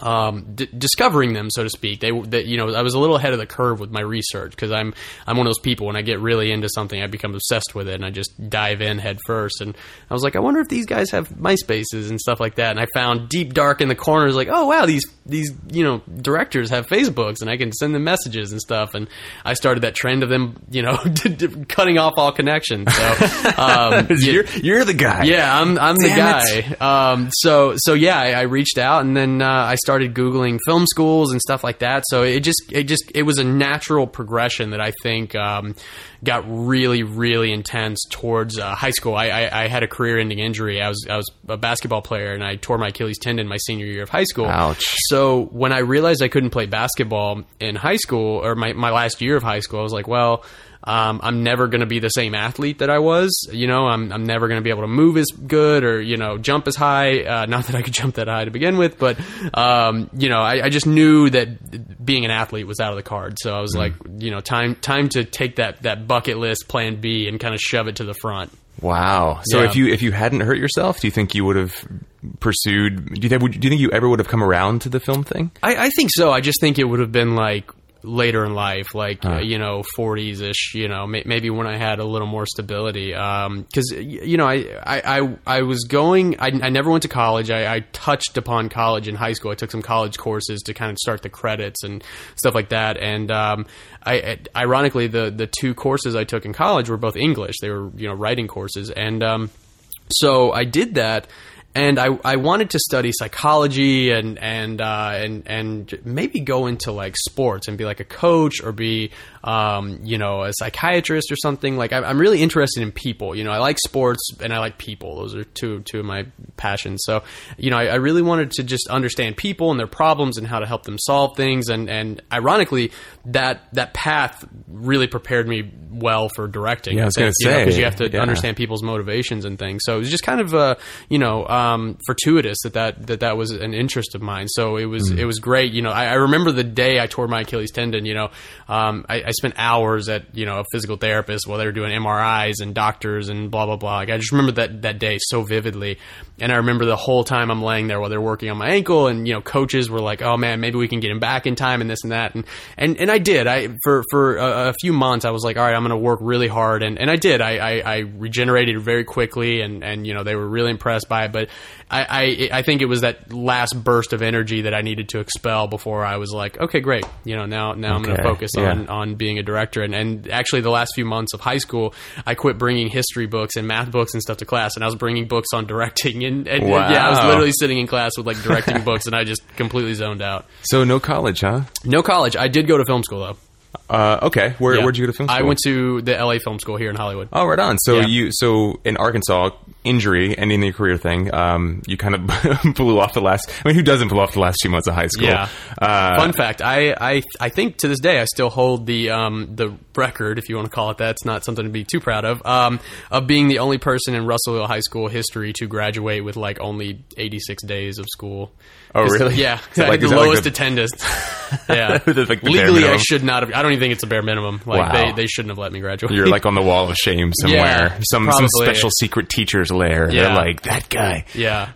Speaker 4: um, d- discovering them, so to speak. They, they, you know, I was a little ahead of the curve with my research because I'm, I'm one of those people when I get really into something, I become obsessed with it and I just dive in head first. And I was like, I wonder if these guys have MySpaces and stuff like that. And I found deep dark in the corners, like, oh wow, these, these, you know, directors have Facebooks and I can send them messages and stuff. And I started that trend of them, you know, cutting off all connections. So, um, you-
Speaker 2: You're, you're the guy.
Speaker 4: yeah, I'm I'm the
Speaker 2: Damn
Speaker 4: guy. Um, so so yeah, I, I reached out and then uh, I started googling film schools and stuff like that. So it just it just it was a natural progression that I think um, got really really intense towards uh, high school. I, I, I had a career-ending injury. I was I was a basketball player and I tore my Achilles tendon my senior year of high school.
Speaker 2: Ouch.
Speaker 4: So when I realized I couldn't play basketball in high school or my, my last year of high school, I was like, well, um, I'm never going to be the same athlete that I was. You know, I'm, I'm never going to be able to move as good or, you know, jump as high. Uh, not that I could jump that high to begin with, but, um, you know, I, I just knew that being an athlete was out of the cards. So I was like, you know, time, time to take that, that bucket list plan B and kind of shove it to the front.
Speaker 2: Wow. So
Speaker 4: Yeah.
Speaker 2: if you if you hadn't hurt yourself, do you think you would have pursued? Do you think would, do you think you ever would have come around to the film thing?
Speaker 4: I, I think so. I just think it would have been like later in life, like uh, you know, forties ish. You know, may, maybe when I had a little more stability. Because you know, I, I I I was going. I, I never went to college. I, I touched upon college in high school. I took some college courses to kind of start the credits and stuff like that. And um, I ironically, the the two courses I took in college were both English. They were you know writing courses and. Um, so I did that, and I, I wanted to study psychology and and uh, and and maybe go into like sports and be like a coach or be um, you know a psychiatrist or something. Like I'm, I'm really interested in people. You know, I like sports and I like people. Those are two two of my passions. So you know, I, I really wanted to just understand people and their problems and how to help them solve things. And and ironically, that that path really prepared me well for directing.
Speaker 2: Yeah, I was gonna say,
Speaker 4: because you have to
Speaker 2: yeah.
Speaker 4: understand people's motivations and things. So it was just kind of uh, you know um, fortuitous that, that that that was an interest of mine. So it was it was great. You know, I, I remember the day I tore my Achilles tendon. You know, um, I, I spent hours at you know a physical therapist while they were doing MRIs and doctors and blah blah blah. Like I just remember that that day so vividly, and I remember the whole time I'm laying there while they're working on my ankle, and you know coaches were like, "Oh man, maybe we can get him back in time," and this and that, and and and I did. I for for a, a few months I was like, "All right, I'm going to work really hard," and and I did. I, I I regenerated very quickly, and and you know they were really impressed by it, but I I I think it was that last burst of energy that I needed to expel before I was like, okay, great, you know now now I'm going to focus
Speaker 2: yeah.
Speaker 4: on on being a director, and and actually the last few months of high school, I quit bringing history books and math books and stuff to class, and I was bringing books on directing, and, and yeah, I was literally sitting in class with like directing books, and I just completely zoned out.
Speaker 2: So no college, huh?
Speaker 4: No college. I did go to film school though.
Speaker 2: Uh, okay. Where
Speaker 4: Yeah.
Speaker 2: where'd you go to film school?
Speaker 4: I went to the LA Film School here in Hollywood.
Speaker 2: Oh, right on. So
Speaker 4: Yeah.
Speaker 2: you, so in Arkansas, injury ending your career thing. Um, you kind of blew off the last. I mean, who doesn't blow off the last few months of high school?
Speaker 4: Yeah.
Speaker 2: Uh,
Speaker 4: Fun fact: I, I I think to this day I still hold the um the record, if you want to call it that. It's not something to be too proud of. Um, of being the only person in Russellville High School history to graduate with like only 86 days of school.
Speaker 2: Oh, really?
Speaker 4: Yeah,
Speaker 2: like-
Speaker 4: the
Speaker 2: that like
Speaker 4: lowest
Speaker 2: the-
Speaker 4: attendance. Yeah,
Speaker 2: like
Speaker 4: legally I should not have. I don't even think it's a bare minimum. Like
Speaker 2: Wow.
Speaker 4: they, they shouldn't have let me graduate.
Speaker 2: You're like on the wall of shame somewhere.
Speaker 4: Yeah,
Speaker 2: some some special secret teacher's lair. They're like that guy.
Speaker 4: yeah.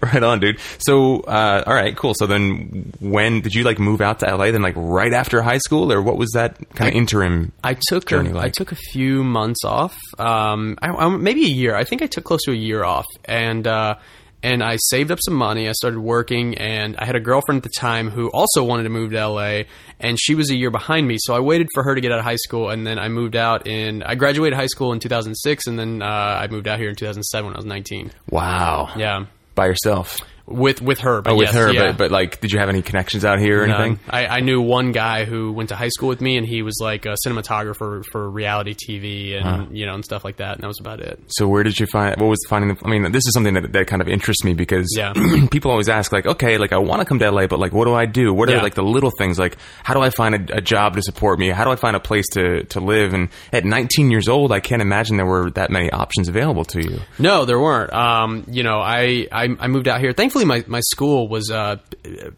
Speaker 2: right on, dude. So, uh, all right, cool. So then, when did you like move out to LA? Then, like right after high school, or what was that kind of interim?
Speaker 4: I took
Speaker 2: journey
Speaker 4: a,
Speaker 2: like?
Speaker 4: I took a few months off, um, I, I, maybe a year. I think I took close to a year off, and uh, and I saved up some money. I started working, and I had a girlfriend at the time who also wanted to move to LA, and she was a year behind me. So I waited for her to get out of high school, and then I moved out in. I graduated high school in 2006, and then uh, I moved out here in 2007 when I was 19.
Speaker 2: Wow.
Speaker 4: Yeah,
Speaker 2: By yourself.
Speaker 4: With with her. But
Speaker 2: Oh, with
Speaker 4: yes,
Speaker 2: her,
Speaker 4: yeah.
Speaker 2: but but like, did you have any connections out here or
Speaker 4: None.
Speaker 2: anything?
Speaker 4: I, I knew one guy who went to high school with me, and he was like a cinematographer for reality TV and you know and stuff like that, and that was about it.
Speaker 2: So where did you find? What was finding? The, I mean, this is something that, that kind of interests me because
Speaker 4: Yeah.
Speaker 2: people always ask, like, okay, like I want to come to LA, but like, what do I do? What are
Speaker 4: Yeah.
Speaker 2: like the little things? Like, how do I find a, a job to support me? How do I find a place to to live? And at 19 years old, I can't imagine there were that many options available to you.
Speaker 4: No, there weren't. Um, you know, I, I I moved out here. Thankfully, my, my school was uh,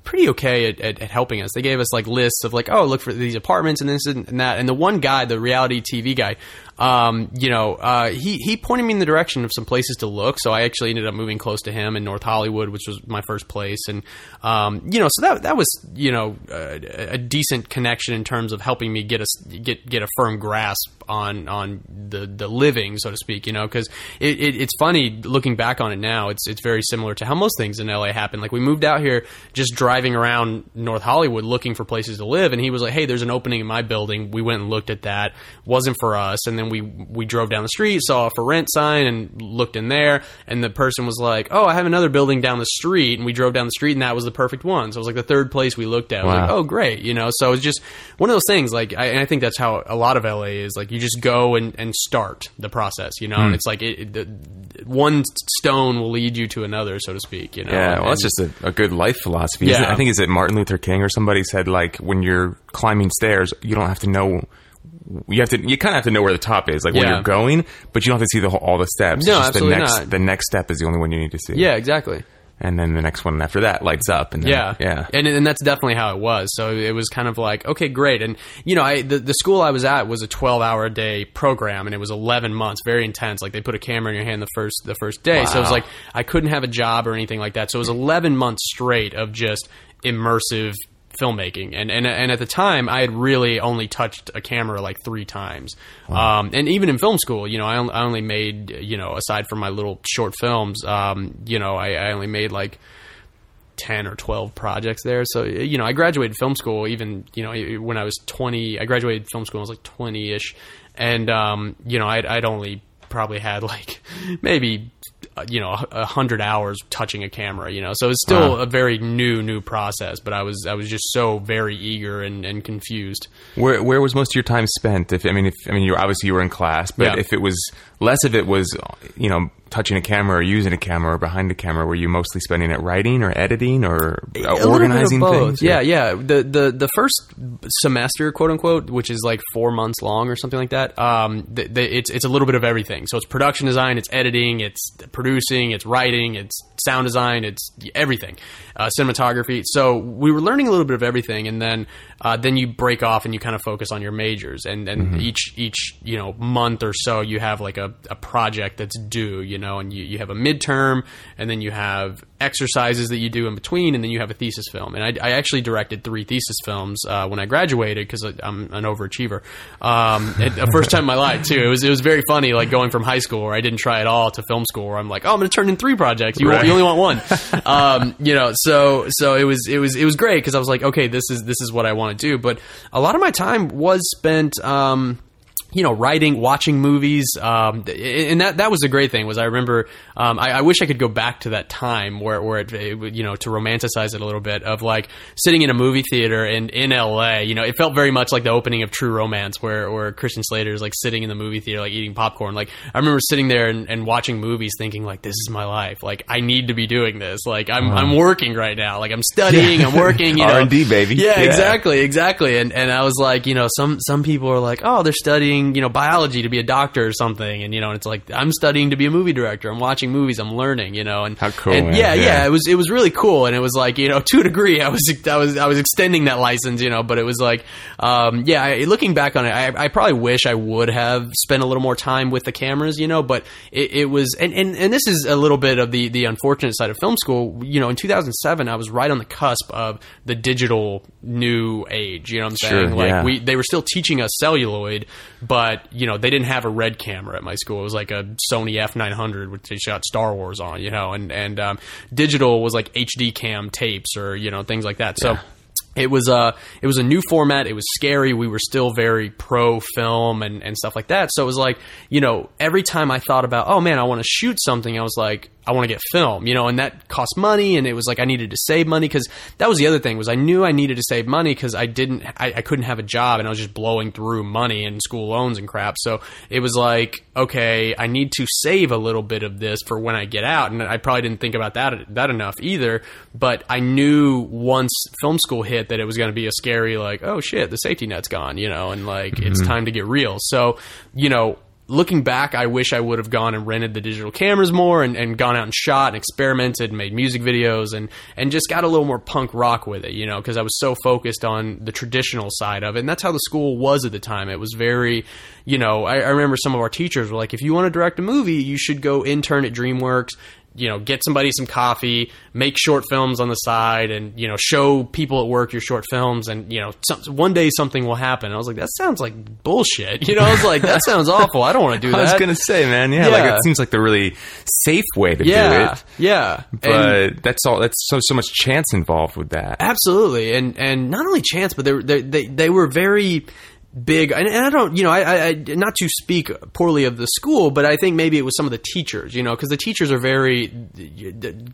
Speaker 4: pretty okay at, at, at helping us. They gave us like lists of like, oh, look for these apartments and this and that. And the one guy, the reality TV guy, um, you know, uh, he he pointed me in the direction of some places to look. So I actually ended up moving close to him in North Hollywood, which was my first place. And um, you know, so that that was you know a, a decent connection in terms of helping me get a get get a firm grasp on on the the living, so to speak. You know, because it, it, it's funny looking back on it now. It's it's very similar to how most things in LA happen. Like we moved out here just driving around North Hollywood looking for places to live, and he was like, "Hey, there's an opening in my building." We went and looked at that. wasn't for us, and then we we drove down the street, saw a for rent sign, and looked in there, and the person was like, "Oh, I have another building down the street," and we drove down the street, and that was the perfect one. So it was like the third place we looked at. Was like, "Oh, great," you know. So it's just one of those things. Like, I, and I think that's how a lot of LA is. Like, you just go and, and start the process, you know. And it's like it, it, the, one stone will lead you to another, so to speak. You know.
Speaker 2: Yeah,
Speaker 4: And-
Speaker 2: well, that's just a, a good life philosophy.
Speaker 4: Yeah.
Speaker 2: I think is it Martin Luther King or somebody said like when you're climbing stairs, you don't have to know. You have to. You kind of have to know where the top is, like where
Speaker 4: Yeah.
Speaker 2: you're going, but you don't have to see the whole, all the steps.
Speaker 4: No,
Speaker 2: It's just
Speaker 4: absolutely
Speaker 2: the next,
Speaker 4: not.
Speaker 2: The next step is the only one you need to see.
Speaker 4: yeah, exactly.
Speaker 2: and then the next one after that lights up. And then,
Speaker 4: Yeah,
Speaker 2: yeah.
Speaker 4: and and that's definitely how it was. So it was kind of like, okay, great. And you know, I the, the school I was at was a twelve hour a day program, and it was eleven months, very intense. Like they put a camera in your hand the first the first day, so it was
Speaker 2: Wow.
Speaker 4: like I couldn't have a job or anything like that. So it was eleven months straight of just immersive filmmaking and, and and at the time I had really only touched a camera like three times um, and even in film school you know I only, I only made you know aside from my little short films um, you know I, I only made like 10 or 12 projects there. So, you know, I graduated film school even, you know, when I was 20, I graduated film school, I was like 20 ish. And, um, you know, I'd, I'd only probably had like maybe Uh, you know a hundred hours touching a camera. You know, so it's still a very new new process. But I was I was just so very eager and, and confused.
Speaker 2: Where where was most of your time spent? If I mean, if I mean, you obviously you were in class, but
Speaker 4: Yeah.
Speaker 2: if it was less of it was, you know, touching a camera or using a camera or behind the camera, were you mostly spending it writing or editing or
Speaker 4: A little bit of
Speaker 2: organizing things?
Speaker 4: Yeah, yeah. The the the first semester, quote unquote, which is like four months long or something like that. Um, the, the, it's it's a little bit of everything. So it's production design, it's editing, it's producing, it's writing, it's sound design, it's everything, uh, cinematography. So we were learning a little bit of everything, and then uh, then you break off and you kind of focus on your majors, and and each each you know month or so you have like a, a project that's due, you know, and you, you have a midterm, and then you have exercises that you do in between, and then you have a thesis film. And I, I actually directed three thesis films uh, when I graduated because I'm an overachiever. Um, it, the first time in my life too. It was it was very funny, like going from high school where I didn't try at all to film school where I'm like, oh, I'm going to turn in three projects. You,
Speaker 2: Right.
Speaker 4: you only want one. um, you know, so so it was it was it was great because I was like, okay, this is this is what I want to do. But a lot of my time was spent. Um, you know, writing, watching movies, um, and that that was a great thing. Was I remember? Um, I, I wish I could go back to that time where where it, it you know to romanticize it a little bit of like sitting in a movie theater and in L.A. You know, it felt very much like the opening of True Romance, where where Christian Slater is like sitting in the movie theater, like eating popcorn. Like I remember sitting there and, and watching movies, thinking like, this is my life. Like I need to be doing this. Like I'm I'm working right now. Like I'm studying, I'm working. You know,
Speaker 2: R&D, baby.
Speaker 4: Yeah,
Speaker 2: Yeah.
Speaker 4: exactly, exactly. And and I was like, you know, some some people are like, oh, they're studying, you know, biology to be a doctor or something, and you know, it's like I'm studying to be a movie director. I'm watching movies. I'm learning, you know, and
Speaker 2: How cool,
Speaker 4: And yeah, yeah,
Speaker 2: Yeah.
Speaker 4: it was it was really cool, and it was like you know, to a degree, I was I was I was extending that license, you know, but it was like, um, yeah, I, looking back on it, I, I probably wish I would have spent a little more time with the cameras, you know, but it, it was, and, and and this is a little bit of the the unfortunate side of film school. You know, in 2007, I was right on the cusp of the digital new age. You know what I'm
Speaker 2: Sure,
Speaker 4: saying? Like
Speaker 2: yeah.
Speaker 4: we they were still teaching us celluloid, but you know they didn't have a red camera at my school. It was like a Sony F900, which they shot Star Wars on. You know, and and um, digital was like HD cam tapes or you know things like that. So. It was a it was a new format. It was scary. We were still very pro film and, and stuff like that. So it was like you know every time I thought about oh man I want to shoot something I was like I want to get film you know and that cost money and it was like I needed to save money because that was the other thing was I knew I needed to save money because I didn't I, I couldn't have a job and I was just blowing through money and school loans and crap. So it was like okay I need to save a little bit of this for when I get out and I probably didn't think about that that enough either. But I knew once film school hit that it was going to be a scary like oh shit the safety net's gone you know and like it's mm-hmm. time to get real. So you know looking back, I wish I would have gone and rented the digital cameras more and, and gone out and shot and experimented and made music videos and, and just got a little more punk rock with it, you know, because I was so focused on the traditional side of it. And that's how the school was at the time. It was very, you know, I, I remember some of our teachers were like, if you want to direct a movie, you should go intern at DreamWorks. You know, get somebody some coffee, make short films on the side, and you know, show people at work your short films, and you know, some, one day something will happen. I was like, that sounds like bullshit. You know, I was like, that sounds awful. I don't want to do that.
Speaker 2: I was gonna say, man, yeah,
Speaker 4: Yeah.
Speaker 2: like it seems like the really safe way to do it,
Speaker 4: yeah, And-
Speaker 2: but that's all. That's so so much chance involved with that.
Speaker 4: absolutely, and and not only chance, but they were they they, they were very big and, and i don't you know I, I not to speak poorly of the school but i think maybe it was some of the teachers you know because the teachers are very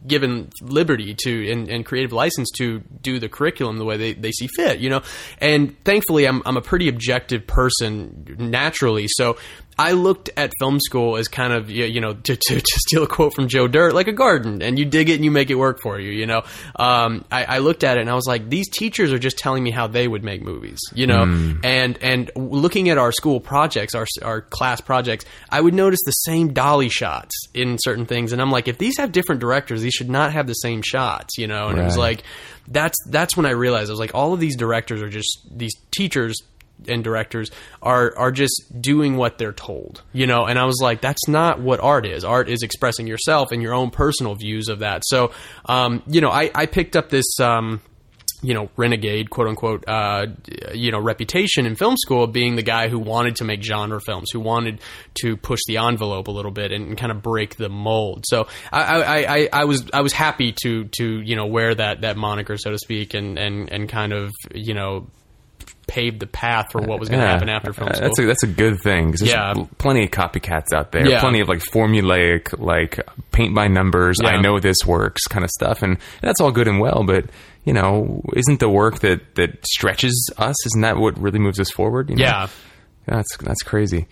Speaker 4: given liberty to and, and creative license to do the curriculum the way they, they see fit you know. And thankfully I'm, I'm a pretty objective person naturally so I looked at film school as kind of you know to, to, to steal a quote from Joe Dirt like a garden and you dig it and you make it work for you you know? Um, I, I looked at it and I was like these teachers are just telling me how they would make movies you know? And and looking at our school projects our our class projects I would notice the same dolly shots in certain things. And I'm like if these have different directors these should not have the same shots you know? And it was like that's that's when I realized I was like all of these directors are just these teachers and directors are are just doing what they're told you know? And i was like that's not what art is. Art is expressing yourself and your own personal views of that. So um, you know i i picked up this um, you know, renegade, quote unquote, uh, you know, reputation in film school being the guy who wanted to make genre films, who wanted to push the envelope a little bit and, and kind of break the mold. So I, I, I, I was I was happy to to you know wear that that moniker, so to speak, and and and kind of you know paved the path for what was going to happen after film
Speaker 2: Uh,
Speaker 4: school.
Speaker 2: That's a, that's a good thing. 'cause there's
Speaker 4: Yeah.
Speaker 2: plenty of copycats out there.
Speaker 4: Yeah.
Speaker 2: Plenty of like formulaic, like paint by numbers. I know this works kind of stuff, and that's all good and well. But you know, isn't the work that that stretches us? Isn't that what really moves us forward? You know?
Speaker 4: yeah.
Speaker 2: that's that's crazy.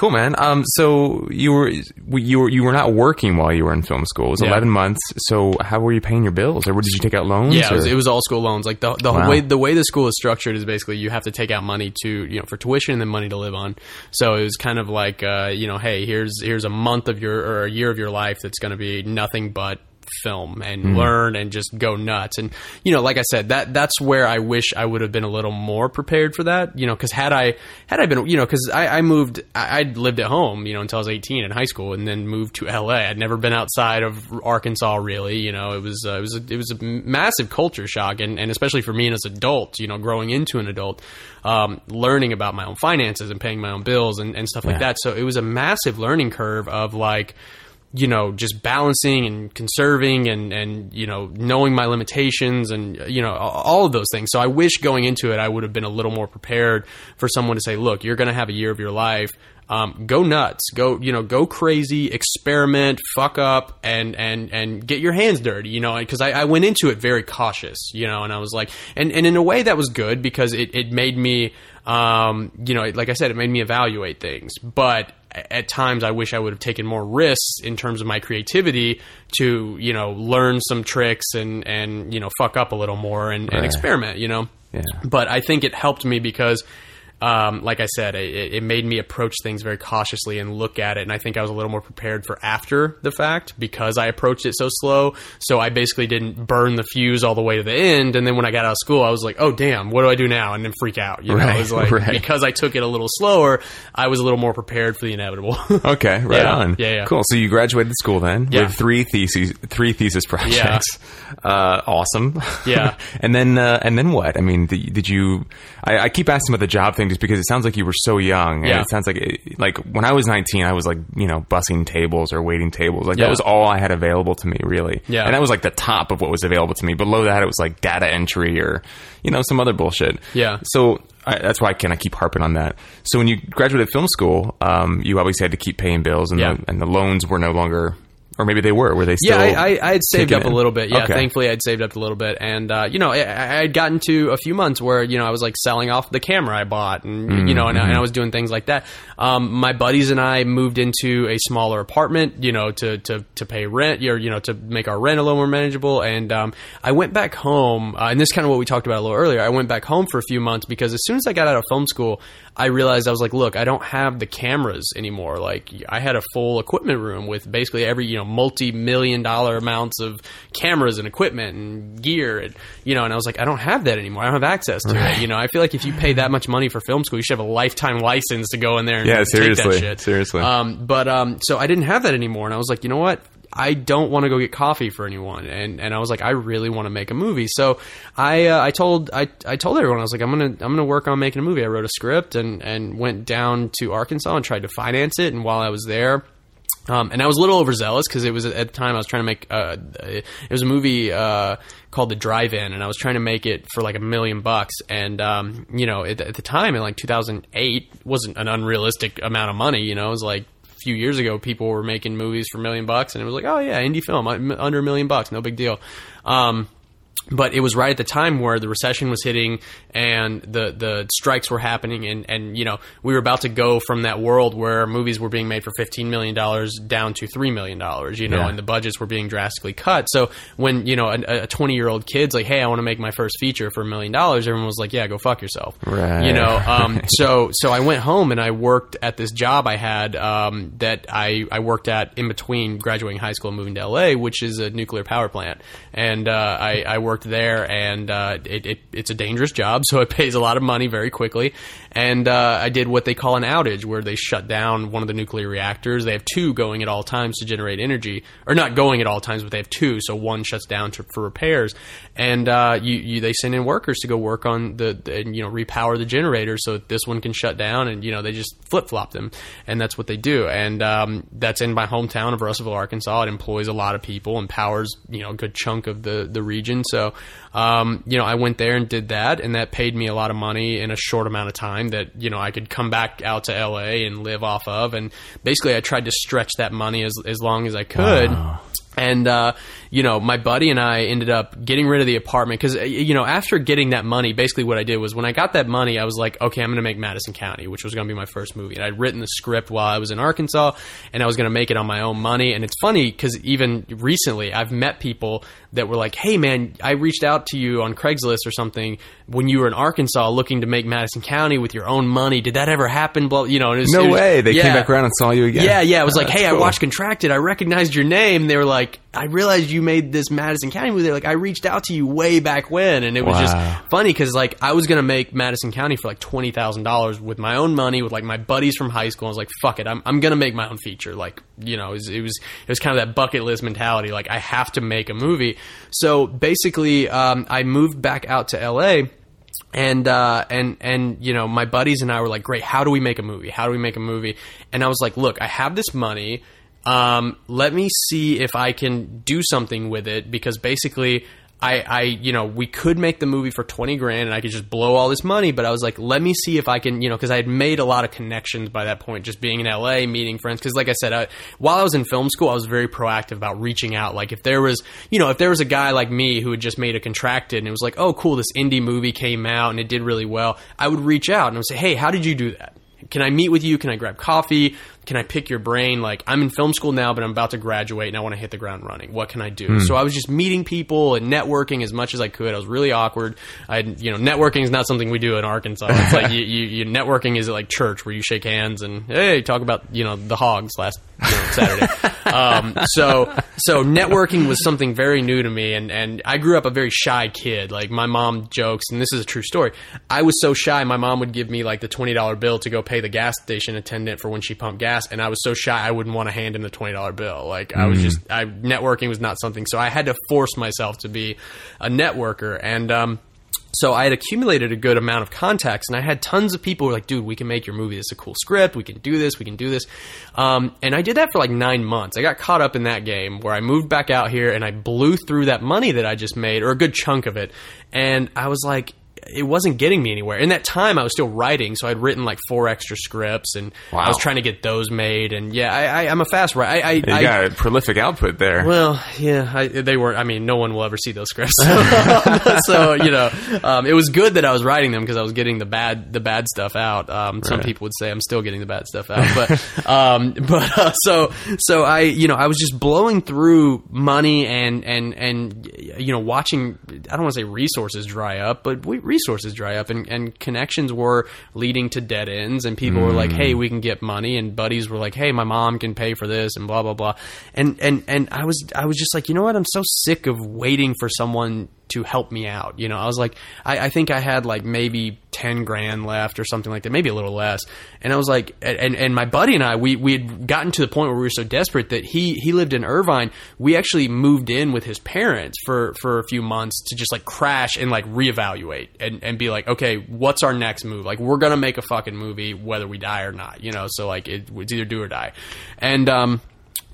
Speaker 2: Cool, man. Um, so you were you were you were not working while you were in film school. It was
Speaker 4: Yeah.
Speaker 2: eleven months. So how were you paying your bills, or did you take out loans?
Speaker 4: Yeah, it was, it was all school loans. Like the the
Speaker 2: Wow.
Speaker 4: way the way the school is structured is basically you have to take out money to you know for tuition and then money to live on. So it was kind of like uh, you know, hey, here's here's a month of your or a year of your life that's going to be nothing but film and
Speaker 2: Mm-hmm.
Speaker 4: learn and just go nuts. And you know like i said that that's where i wish i would have been a little more prepared for that you know because had i had i been you know because I, I moved I, i'd lived at home you know until i was 18 in high school and then moved to la i'd never been outside of arkansas really you know it was uh, it was a, it was a massive culture shock and, and especially for me as an adult you know growing into an adult um, learning about my own finances and paying my own bills and, and stuff like that. So it was a massive learning curve of like you know, just balancing and conserving and, and, you know, knowing my limitations and, you know, all of those things. So I wish going into it, I would have been a little more prepared for someone to say, look, you're going to have a year of your life. Um, go nuts, go, you know, go crazy, experiment, fuck up and, and, and get your hands dirty, you know, cause I, I went into it very cautious, you know, and I was like, and, and in a way that was good because it, it made me, um, you know, like I said, it made me evaluate things, but at times I wish I would have taken more risks in terms of my creativity to, you know, learn some tricks and, and, you know, fuck up a little more and, and experiment, you know?
Speaker 2: Yeah.
Speaker 4: But I think it helped me because, um, like I said, it, it made me approach things very cautiously and look at it. And I think I was a little more prepared for after the fact because I approached it so slow. So I basically didn't burn the fuse all the way to the end. And then when I got out of school, I was like, oh, damn, what do I do now? And then freak out. You know,
Speaker 2: Right,
Speaker 4: it was like,
Speaker 2: right.
Speaker 4: because I took it a little slower, I was a little more prepared for the inevitable.
Speaker 2: Okay, right
Speaker 4: Yeah,
Speaker 2: on.
Speaker 4: yeah, yeah.
Speaker 2: Cool. So you graduated school then
Speaker 4: Yeah.
Speaker 2: with three theses, three thesis projects. Uh, awesome.
Speaker 4: Yeah.
Speaker 2: and then, uh, and then what? I mean, did, did you? I, I keep asking about the job thing just because it sounds like you were so young. And
Speaker 4: Yeah.
Speaker 2: it sounds like, it, like when I was nineteen, I was like, you know, bussing tables or waiting tables. Like
Speaker 4: Yeah.
Speaker 2: that was all I had available to me, really.
Speaker 4: Yeah.
Speaker 2: And that was like the top of what was available to me. Below that, it was like data entry or, you know, some other bullshit.
Speaker 4: Yeah.
Speaker 2: So I, that's why I can I keep harping on that. So when you graduated film school, um, you obviously had to keep paying bills, and
Speaker 4: Yeah.
Speaker 2: the, and the loans were no longer, or maybe they were. Were they still?
Speaker 4: Yeah, I, I, saved up a little bit. Yeah,
Speaker 2: Okay.
Speaker 4: thankfully I'd saved up a little bit, and uh, you know, I, I had gotten to a few months where you know I was like selling off the camera I bought, and you know, and, I-
Speaker 2: Mm-hmm.
Speaker 4: and I was doing things like that. Um, my buddies and I moved into a smaller apartment, you know, to to to pay rent, or you know, to make our rent a little more manageable. And um, I went back home, uh, and this is kind of what we talked about a little earlier. I went back home for a few months because as soon as I got out of film school, I realized I was like, look, I don't have the cameras anymore. Like I had a full equipment room with basically every you know multi-million dollar amounts of cameras and equipment and gear, and you know, and I was like, I don't have that anymore. I don't have access to it. You know, I feel like if you pay that much money for film school, you should have a lifetime license to go in there and
Speaker 2: Yeah,
Speaker 4: take
Speaker 2: seriously,
Speaker 4: that shit.
Speaker 2: seriously.
Speaker 4: Um, but um, so I didn't have that anymore, and I was like, you know what? I don't want to go get coffee for anyone, and and I was like, I really want to make a movie. So I uh, I told I, I told everyone I was like, I'm gonna I'm gonna work on making a movie. I wrote a script and and went down to Arkansas and tried to finance it. And while I was there. Um, and I was a little overzealous because it was at the time I was trying to make uh, it was a movie uh, called The Drive-In, and I was trying to make it for like a million bucks. And um, you know, at, at the time in like 2008, wasn't an unrealistic amount of money. You know, it was like few years ago, people were making movies for a million bucks, and it was like, oh yeah, indie film uh, under a million bucks, no big deal. Um, but it was right at the time where the recession was hitting and the the strikes were happening and and you know we were about to go from that world where movies were being made for 15 million dollars down to 3 million dollars you know
Speaker 2: Yeah.
Speaker 4: and the budgets were being drastically cut so when you know a 20 year old kid's like hey I want to make my first feature for a million dollars everyone was like yeah go fuck yourself
Speaker 2: Right.
Speaker 4: you know um, so so I went home and I worked at this job I had um, that I, I worked at in between graduating high school and moving to LA, which is a nuclear power plant. And uh, I, I worked there, and uh, it, it, it's a dangerous job, so it pays a lot of money very quickly. And uh, I did what they call an outage, where they shut down one of the nuclear reactors. They have two going at all times to generate energy, or not going at all times, but they have two, so one shuts down to, for repairs. And uh, you, you, they send in workers to go work on the, the and, you know repower the generator so that this one can shut down, and you know they just flip flop them, and that's what they do. And um, that's in my hometown of Russellville, Arkansas. It employs a lot of people and powers you know a good chunk of the the region. So So, um, you know, I went there and did that, and that paid me a lot of money in a short amount of time that, you know, I could come back out to LA and live off of. And basically, I tried to stretch that money as, as long as I could. And, uh, you know, my buddy and I ended up getting rid of the apartment because, you know, after getting that money, basically what I did was when I got that money, I was like, okay, I'm going to make Madison County, which was going to be my first movie. And I'd written the script while I was in Arkansas and I was going to make it on my own money. And it's funny because even recently I've met people that were like, hey, man, I reached out to you on Craigslist or something when you were in Arkansas looking to make Madison County with your own money. Did that ever happen? Well, you know, was,
Speaker 5: No
Speaker 4: was-
Speaker 5: way. They
Speaker 4: yeah.
Speaker 5: came back around and saw you again.
Speaker 4: Yeah, yeah. It was like, hey, I watched Contracted. I recognized your name. They were like, I realized you made this Madison County movie. They're like, I reached out to you way back when, and it was
Speaker 5: Wow.
Speaker 4: just funny because like I was gonna make Madison County for like twenty thousand dollars with my own money, with like my buddies from high school. I was like, fuck it, I'm I'm gonna make my own feature. Like, you know, it was it was, it was kind of that bucket list mentality. Like, I have to make a movie. So basically, um, I moved back out to L.A and uh, and and you know my buddies and I were like, great, how do we make a movie? How do we make a movie? And I was like, look, I have this money. Um, let me see if I can do something with it because basically. I, I, you know, we could make the movie for 20 grand and I could just blow all this money, but I was like, let me see if I can, you know, because I had made a lot of connections by that point, just being in LA, meeting friends. Because, like I said, I, while I was in film school, I was very proactive about reaching out. Like, if there was, you know, if there was a guy like me who had just made a contracted and it was like, oh, cool, this indie movie came out and it did really well, I would reach out and I would say, hey, how did you do that? Can I meet with you? Can I grab coffee? Can I pick your brain? Like, I'm in film school now, but I'm about to graduate and I want to hit the ground running. What can I do? So I was just meeting people and networking as much as I could. I was really awkward. I, you know, networking is not something we do in Arkansas. It's like you, you, you networking is like church where you shake hands and hey, talk about you know the hogs last you know, Saturday. um, so so networking was something very new to me, and and I grew up a very shy kid. Like my mom jokes, and this is a true story. I was so shy, my mom would give me like the twenty dollar bill to go pay the gas station attendant for when she pumped gas, and I was so shy I wouldn't want to hand him the twenty dollar bill. Like I was just I networking was not something, so I had to force myself to be a networker, and um, so I had accumulated a good amount of contacts, and I had tons of people who were like, "Dude, we can make your movie. This is a cool script. We can do this. We can do this." Um, and I did that for like nine months. I got caught up in that game where I moved back out here and I blew through that money that I just made, or a good chunk of it. And I was like, it wasn't getting me anywhere. In that time, I was still writing, so I'd written like four extra scripts, and I was trying to get those made. And yeah, I, I, I'm a fast writer. I, I,
Speaker 5: You
Speaker 4: I,
Speaker 5: got a prolific output there.
Speaker 4: well, yeah, I, they were. I mean, no one will ever see those scripts. so you know, um, it was good that I was writing them because I was getting the bad the bad stuff out. Um, some
Speaker 5: Right.
Speaker 4: people would say I'm still getting the bad stuff out, but um, but uh, so so I you know I was just blowing through money and and and you know watching. I don't want to say resources dry up, but we, resources dry up, and, and connections were leading to dead ends, and people were like, "Hey, mm. we can get money," and buddies were like, "Hey, my mom can pay for this," and blah blah blah, and and and I was I was just like, you know what? I'm so sick of waiting for someone to help me out. You know, I was like, I, I think I had like maybe ten grand left or something like that, maybe a little less. And I was like, and and my buddy and I, we we had gotten to the point where we were so desperate that he he lived in Irvine. We actually moved in with his parents for for a few months to just like crash and like reevaluate and and be like, okay, what's our next move? Like, we're gonna make a fucking movie whether we die or not. You know, so like it, it's either do or die. And um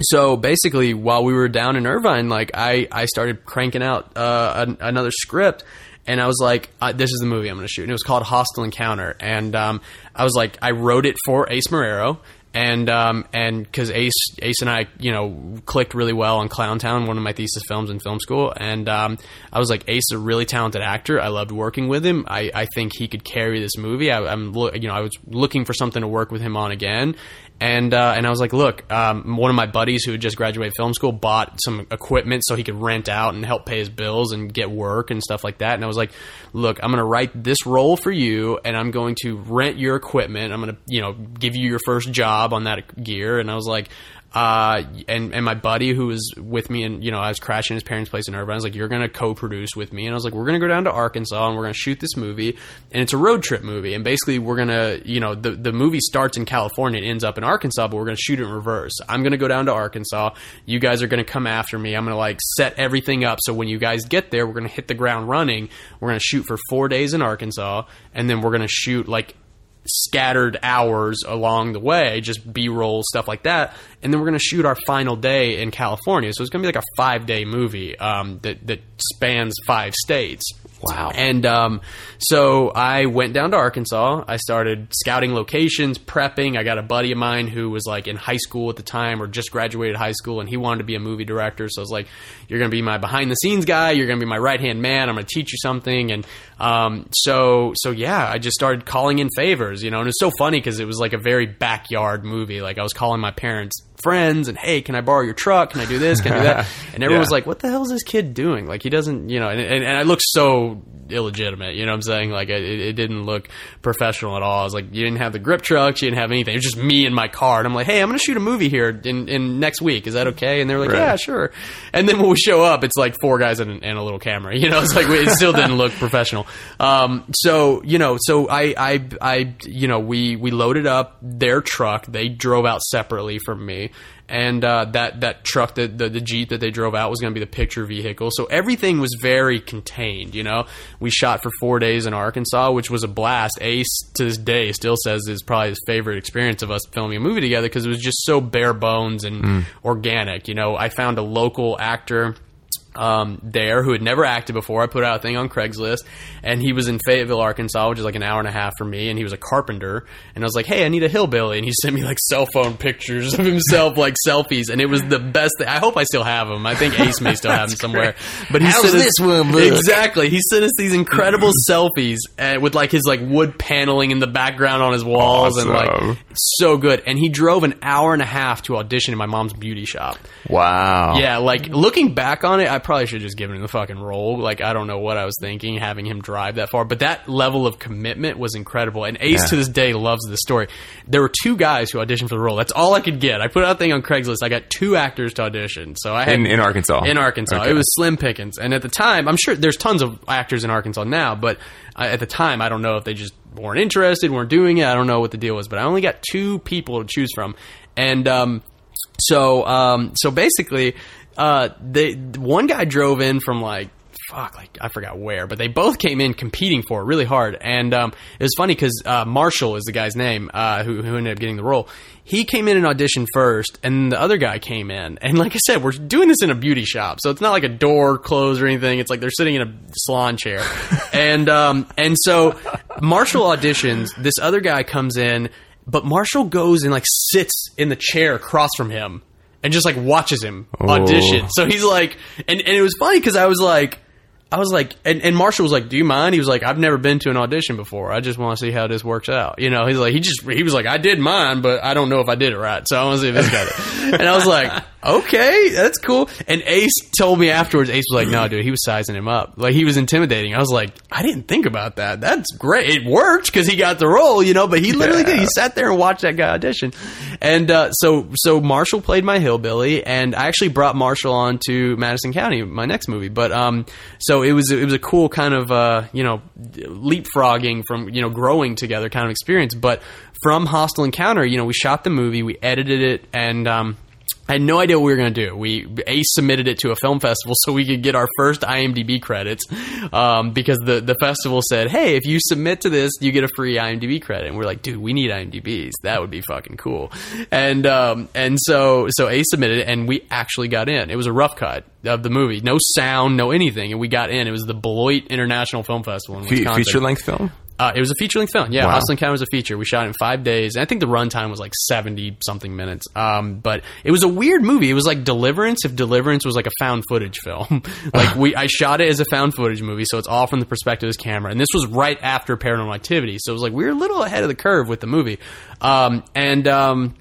Speaker 4: so basically, while we were down in Irvine, like I, I started cranking out uh, an, another script, and I was like, uh, "This is the movie I'm going to shoot." And it was called Hostile Encounter, and um, I was like, I wrote it for Ace Marrero, and um, and because Ace Ace and I, you know, clicked really well on Clowntown, one of my thesis films in film school, and um, I was like, Ace is a really talented actor. I loved working with him. I, I think he could carry this movie. I, I'm loo- you know I was looking for something to work with him on again, and uh, and I was like, look, um, one of my buddies who had just graduated film school bought some equipment so he could rent out and help pay his bills and get work and stuff like that. And I was like, look, I'm going to write this role for you, and I'm going to rent your equipment. I'm going to you know give you your first job on that gear. And I was like. Uh, and and my buddy who was with me, and you know, I was crashing his parents' place in Irvine. I was like, "You're gonna co-produce with me," and I was like, "We're gonna go down to Arkansas and we're gonna shoot this movie, and it's a road trip movie. And basically, we're gonna, you know, the the movie starts in California and ends up in Arkansas, but we're gonna shoot it in reverse. I'm gonna go down to Arkansas. You guys are gonna come after me. I'm gonna like set everything up so when you guys get there, we're gonna hit the ground running. We're gonna shoot for four days in Arkansas, and then we're gonna shoot like scattered hours along the way, just B roll stuff like that. And then we're going to shoot our final day in California. So it's going to be like a five day movie um, that that spans five states.
Speaker 2: Wow.
Speaker 4: And um, so I went down to Arkansas. I started scouting locations, prepping. I got a buddy of mine who was like in high school at the time or just graduated high school, and he wanted to be a movie director. So I was like, "You're going to be my behind the scenes guy. You're going to be my right hand man. I'm going to teach you something." And um, so so yeah, I just started calling in favors, you know. And it's so funny because it was like a very backyard movie. Like I was calling my parents friends and hey can i borrow your truck? Can i do this? Can i do that? And everyone
Speaker 5: Yeah.
Speaker 4: was like what the hell is this kid doing? Like he doesn't you know and, and, and i looked so illegitimate you know what i'm saying? Like it, it didn't look professional at all. I was like you didn't have the grip trucks you didn't have anything. It was just me and my car. And i'm like hey i'm gonna shoot a movie here in, in next week. Is that okay? And they're like
Speaker 5: Right.
Speaker 4: yeah sure. And then when we show up it's like four guys and, and a little camera you know? It's like it still didn't look professional. Um, so you know so I, I i you know we we loaded up their truck. They drove out separately from me and uh, that that truck, the, the the Jeep that they drove out, was going to be the picture vehicle. So everything was very contained. You know, we shot for four days in Arkansas, which was a blast. Ace to this day still says is probably his favorite experience of us filming a movie together because it was just so bare bones and organic. You know, I found a local actor um, there who had never acted before. I put out a thing on Craigslist, and he was in Fayetteville, Arkansas, which is like an hour and a half from me. And he was a carpenter, and I was like, "Hey, I need a hillbilly," and he sent me like cell phone pictures of himself, like selfies, and it was the best. thing. I hope I still have them. I think Ace may still have them somewhere. But he
Speaker 2: How's
Speaker 4: sent us-
Speaker 2: this one look?
Speaker 4: exactly. He sent us these incredible selfies uh, with like his like wood paneling in the background on his walls, and like so good. And he drove an hour and a half to audition in my mom's beauty shop.
Speaker 5: Wow.
Speaker 4: Yeah, like looking back on it, I probably should have just given him the fucking role. Like I don't know what I was thinking having him drive that far, but that level of commitment was incredible. And Ace
Speaker 5: Yeah.
Speaker 4: to this day loves this story. There were two guys who auditioned for the role. That's all I could get. I put out a thing on Craigslist. I got two actors to audition. So I had
Speaker 5: In, in Arkansas.
Speaker 4: in Arkansas.
Speaker 5: Okay.
Speaker 4: It was slim pickings. And at the time, I'm sure there's tons of actors in Arkansas now, but I, at the time, I don't know if they just weren't interested, weren't doing it. I don't know what the deal was, but I only got two people to choose from. And um, so, um, so basically, uh, they one guy drove in from like fuck, like I forgot where, but they both came in competing for it really hard. And um, it was funny because uh, Marshall is the guy's name uh, who, who ended up getting the role. He came in and auditioned first, and the other guy came in. And like I said, we're doing this in a beauty shop, so it's not like a door closed or anything. It's like they're sitting in a salon chair, and um, and so Marshall auditions. This other guy comes in, but Marshall goes and like sits in the chair across from him and just like watches him audition. Oh. So he's like, and, and it was funny because I was like, I was like, and, and Marshall was like, "Do you mind?" He was like, "I've never been to an audition before. I just want to see how this works out." You know, he's like, he just he was like, "I did mine, but I don't know if I did it right, so I want to see if this got it." And I was like, "Okay, that's cool." And Ace told me afterwards. Ace was like, "No, dude, he was sizing him up. Like he was intimidating." I was like, "I didn't think about that. That's great. It worked because he got the role, you know." But he literally did. He sat there and watched that guy audition, and uh, so so Marshall played my hillbilly, and I actually brought Marshall on to Madison County, my next movie. But um, so it was it was a cool kind of uh, you know leapfrogging from you know growing together kind of experience. But from Hostile Encounter, you know, we shot the movie, we edited it, and um, I had no idea what we were going to do. We a submitted it to a film festival so we could get our first IMDb credits um, because the the festival said, "Hey, if you submit to this, you get a free IMDb credit." And we're like, "Dude, we need IMDb's. That would be fucking cool." And um, and so so Ace submitted it, and we actually got in. It was a rough cut of the movie, no sound, no anything, and we got in. It was the Beloit International Film Festival in
Speaker 5: Fe- feature length film?
Speaker 4: Uh, it was a feature length film. Yeah,
Speaker 5: Wow.
Speaker 4: Hostile Encounter was a feature. We shot it in five days. And I think the runtime was like 70 something minutes. Um, but it was a weird movie. It was like Deliverance if Deliverance was like a found footage film. like we, I shot it as a found footage movie, so it's all from the perspective of this camera. And this was right after Paranormal Activity. So it was like we were a little ahead of the curve with the movie. Um, and, um,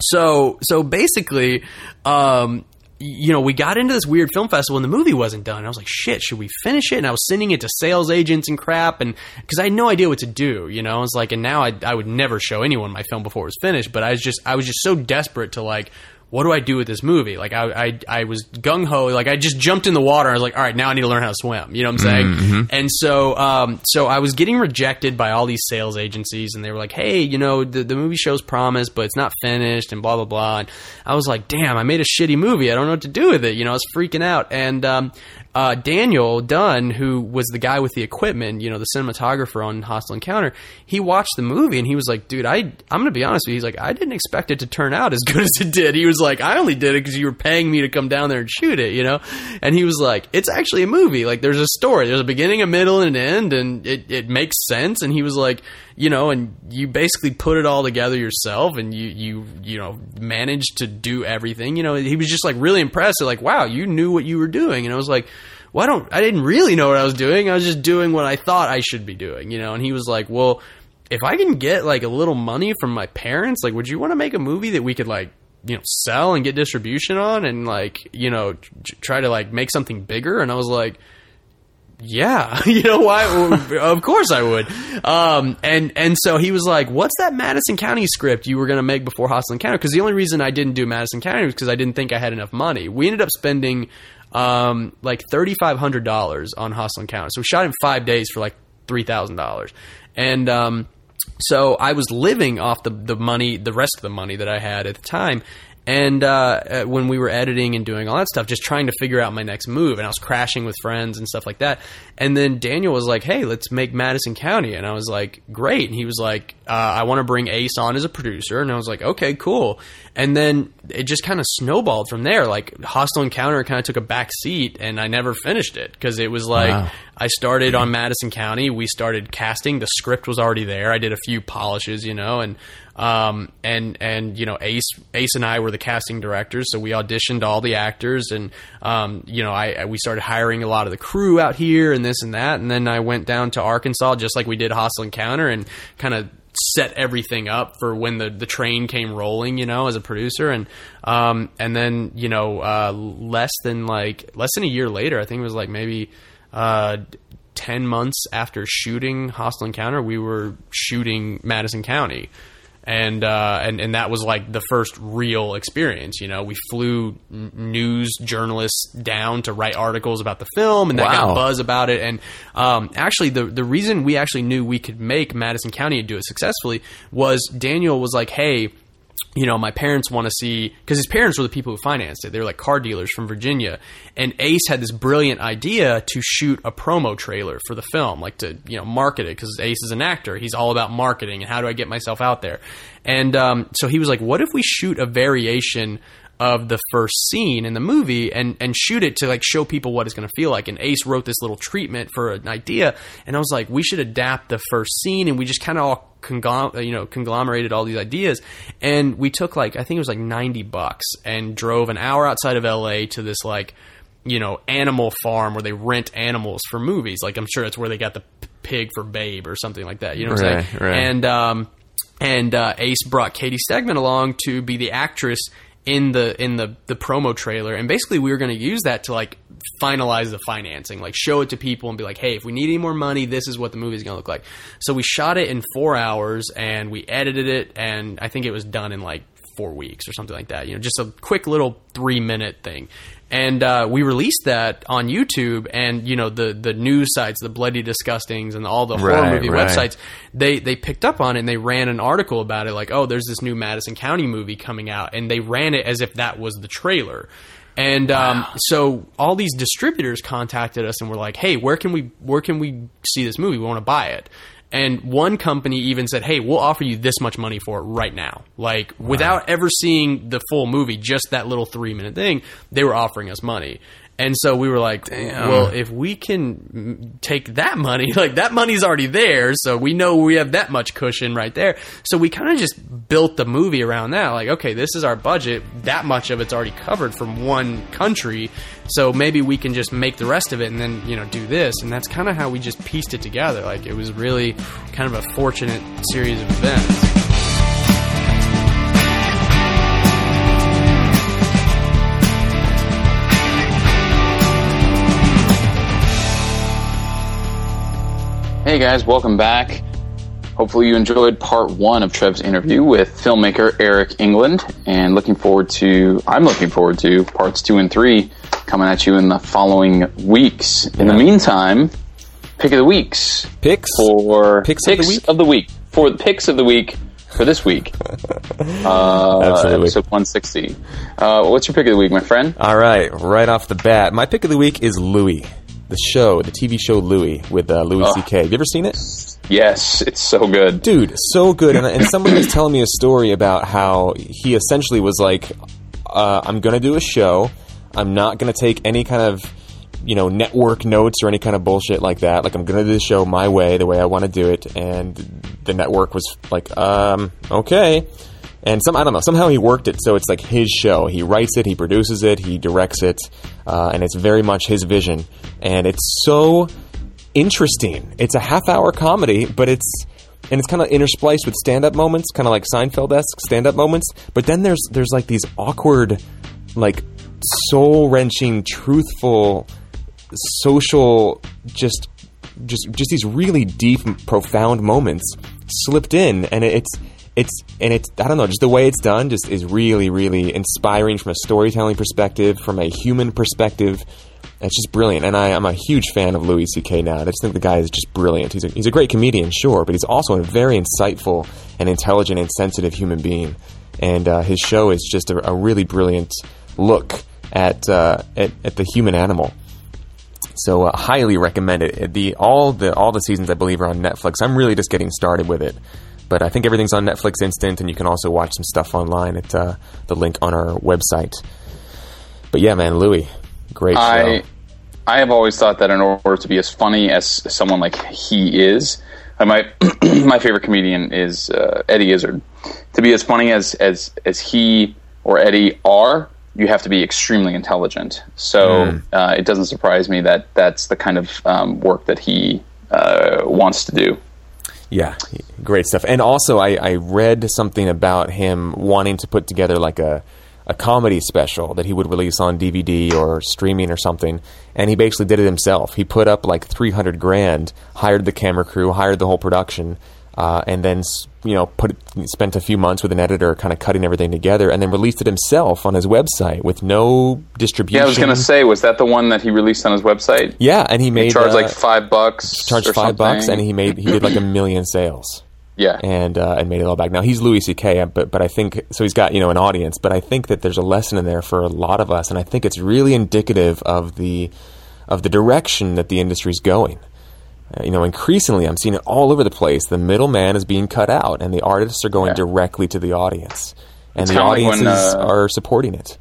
Speaker 4: so, so basically, um, you know, we got into this weird film festival and the movie wasn't done. I was like, shit, should we finish it? And I was sending it to sales agents and crap, and because I had no idea what to do, you know, I was like, and now I, I would never show anyone my film before it was finished, but I was just, I was just so desperate to like, what do I do with this movie? Like I, I, I was gung ho. Like I just jumped in the water. I was like, all right, now I need to learn how to swim. You know what I'm saying? And so, um, so I was getting rejected by all these sales agencies, and they were like, hey, you know, the, the movie shows promise, but it's not finished, and blah blah blah. And I was like, damn, I made a shitty movie. I don't know what to do with it. You know, I was freaking out, and um, uh, Daniel Dunn, who was the guy with the equipment, you know, the cinematographer on Hostile Encounter, he watched the movie and he was like, "Dude, I I'm gonna be honest with you." He's like, "I didn't expect it to turn out as good as it did." He was like, "I only did it because you were paying me to come down there and shoot it," you know. And he was like, "It's actually a movie. Like, there's a story. There's a beginning, a middle, and an end, and it it makes sense." And he was like, "You know, and you basically put it all together yourself, and you you you know managed to do everything." You know, he was just like really impressed. Like, "Wow, you knew what you were doing," and I was like well, I don't, I didn't really know what I was doing. I was just doing what I thought I should be doing, you know? And he was like, well, if I can get like a little money from my parents, like, would you want to make a movie that we could like, you know, sell and get distribution on and like, you know, tr- try to like make something bigger? And I was like, yeah, you know why? of course I would. Um, and and so he was like, "What's that Madison County script you were going to make before Hostile Encounter?" Because the only reason I didn't do Madison County was because I didn't think I had enough money. We ended up spending um, like thirty five hundred dollars on Hostile Encounter. So we shot in five days for like three thousand dollars, and um, so I was living off the the money, the rest of the money that I had at the time. And uh, uh, when we were editing and doing all that stuff, just trying to figure out my next move, and I was crashing with friends and stuff like that. And then Daniel was like, "Hey, let's make Madison County," and I was like, "Great!" And he was like, uh, "I want to bring Ace on as a producer," and I was like, "Okay, cool." And then it just kind of snowballed from there. Like Hostile Encounter kind of took a back seat, and I never finished it because it was like
Speaker 5: Wow.
Speaker 4: I started on Madison County. We started casting. The script was already there. I did a few polishes, you know, and um, and and you know, Ace Ace and I were the casting directors, so we auditioned all the actors, and um, you know, I, I we started hiring a lot of the crew out here, and this and that, and then I went down to Arkansas, just like we did Hostile Encounter, and kind of set everything up for when the, the train came rolling, you know, as a producer, and um, and then you know, uh, less than like less than a year later, I think it was like maybe uh, 10 months after shooting Hostile Encounter, we were shooting Madison County. And, uh, and and that was like the first real experience. You know, we flew n- news journalists down to write articles about the film, and that
Speaker 5: Wow.
Speaker 4: got buzz about it. And um, actually, the the reason we actually knew we could make Madison County and do it successfully was Daniel was like, "Hey, you know, my parents want to see because his parents were the people who financed it. They were like car dealers from Virginia, and Ace had this brilliant idea to shoot a promo trailer for the film, like to you know market it because Ace is an actor. He's all about marketing and how do I get myself out there. And um, so he was like, "What if we shoot a variation?" Of the first scene in the movie and and shoot it to like show people what it's going to feel like. And Ace wrote this little treatment for an idea and I was like we should adapt the first scene and we just kind of all conglom- you know conglomerated all these ideas. And we took like I think it was like 90 bucks and drove an hour outside of LA to this like you know animal farm where they rent animals for movies. Like I'm sure it's where they got the p- pig for Babe or something like that you know what I'm saying?
Speaker 5: Right.
Speaker 4: and um and uh, Ace brought Katie Stegeman along to be the actress in the in the the promo trailer, and basically we were going to use that to like finalize the financing, like show it to people and be like, hey, if we need any more money, this is what the movie's going to look like. So we shot it in four hours, and we edited it, and I think it was done in like four weeks or something like that. You know, just a quick little three minute thing. And uh, we released that on YouTube, and you know the the news sites, the Bloody Disgustings, and all the horror
Speaker 5: Right,
Speaker 4: movie
Speaker 5: right.
Speaker 4: websites they they picked up on it and they ran an article about it like oh there's this new Madison County movie coming out and they ran it as if that was the trailer and um, so all these distributors contacted us and were like hey where can we where can we see this movie? We want to buy it. And one company even said hey we'll offer you this much money for it right now. Like without ever seeing the full movie just that little three minute thing they were offering us money and so we were like, well, if we can take that money, like that money's already there, so we know we have that much cushion right there. So we kind of just built the movie around that. Like, okay, this is our budget. That much of it's already covered from one country. So maybe we can just make the rest of it and then, you know, do this. And that's kind of how we just pieced it together. Like, it was really kind of a fortunate series of events.
Speaker 3: Hey guys, welcome back. Hopefully you enjoyed part one of Trev's interview with filmmaker Eric England and looking forward to, I'm looking forward to parts two and three coming at you in the following weeks. In the meantime, pick of the weeks
Speaker 2: Picks.
Speaker 3: for
Speaker 2: Picks of the week?
Speaker 3: of the week. For the picks of the week for this week. Uh,
Speaker 2: Absolutely.
Speaker 3: Episode 160. Uh, what's your pick of the week, my friend?
Speaker 2: All right, right off the bat, my pick of the week is Louie, the show, the TV show Louie with uh, Louis
Speaker 3: Oh.
Speaker 2: C.K. Have you ever seen it?
Speaker 3: Yes, it's so good.
Speaker 2: dude so good and, and somebody was telling me a story about how he essentially was like uh, i'm gonna do a show i'm not gonna take any kind of you know network notes or any kind of bullshit like that like i'm gonna do the show my way the way i want to do it and the network was like um okay and some i don't know somehow he worked it so it's like his show he writes it he produces it he directs it uh, and it's very much his vision and it's so interesting. It's a half hour comedy, but it's and it's kind of interspliced with stand up moments, kind of like Seinfeld esque stand up moments. But then there's there's like these awkward, like soul wrenching, truthful, social, just just just these really deep, profound moments slipped in, and it's it's and it's I don't know, just the way it's done just is really really inspiring from a storytelling perspective, from a human perspective. It's just brilliant, and I, I'm a huge fan of Louis C.K. now. I just think the guy is just brilliant. He's a, he's a great comedian, sure, but he's also a very insightful and intelligent and sensitive human being. And uh, his show is just a, a really brilliant look at, uh, at at the human animal. So uh, highly recommend it. The all the all the seasons I believe are on Netflix. I'm really just getting started with it, but I think everything's on Netflix Instant, and you can also watch some stuff online at uh, the link on our website. But yeah, man, Louis, great show.
Speaker 3: I I have always thought that in order to be as funny as someone like he is, my my favorite comedian is uh, Eddie Izzard. To be as funny as as as he or Eddie are, you have to be extremely intelligent. So uh, it doesn't surprise me that that's the kind of um, work that he uh, wants to do.
Speaker 2: Yeah, great stuff. And also, I, I read something about him wanting to put together like a a comedy special that he would release on DVD or streaming or something. And he basically did it himself. He put up like three hundred grand, hired the camera crew, hired the whole production, uh, and then you know put spent a few months with an editor, kind of cutting everything together, and then released it himself on his website with no distribution.
Speaker 3: Yeah, I was gonna say, was that the one that he released on his website?
Speaker 2: Yeah, and he made
Speaker 3: Charged
Speaker 2: uh,
Speaker 3: like five bucks.
Speaker 2: charged five bucks, and he made he did like a million sales
Speaker 3: yeah.
Speaker 2: and uh, and made it all back. Now he's Louis C.K., but but I think so. He's got you know an audience, but I think that there's a lesson in there for a lot of us, and I think it's really indicative of the of the direction that the industry's going. Uh, you know, increasingly, I'm seeing it all over the place. The middleman is being cut out, and the artists are going
Speaker 3: Yeah.
Speaker 2: directly to the audience, and
Speaker 3: It's
Speaker 2: the
Speaker 3: kinda like when,
Speaker 2: audiences
Speaker 3: uh,
Speaker 2: are supporting it.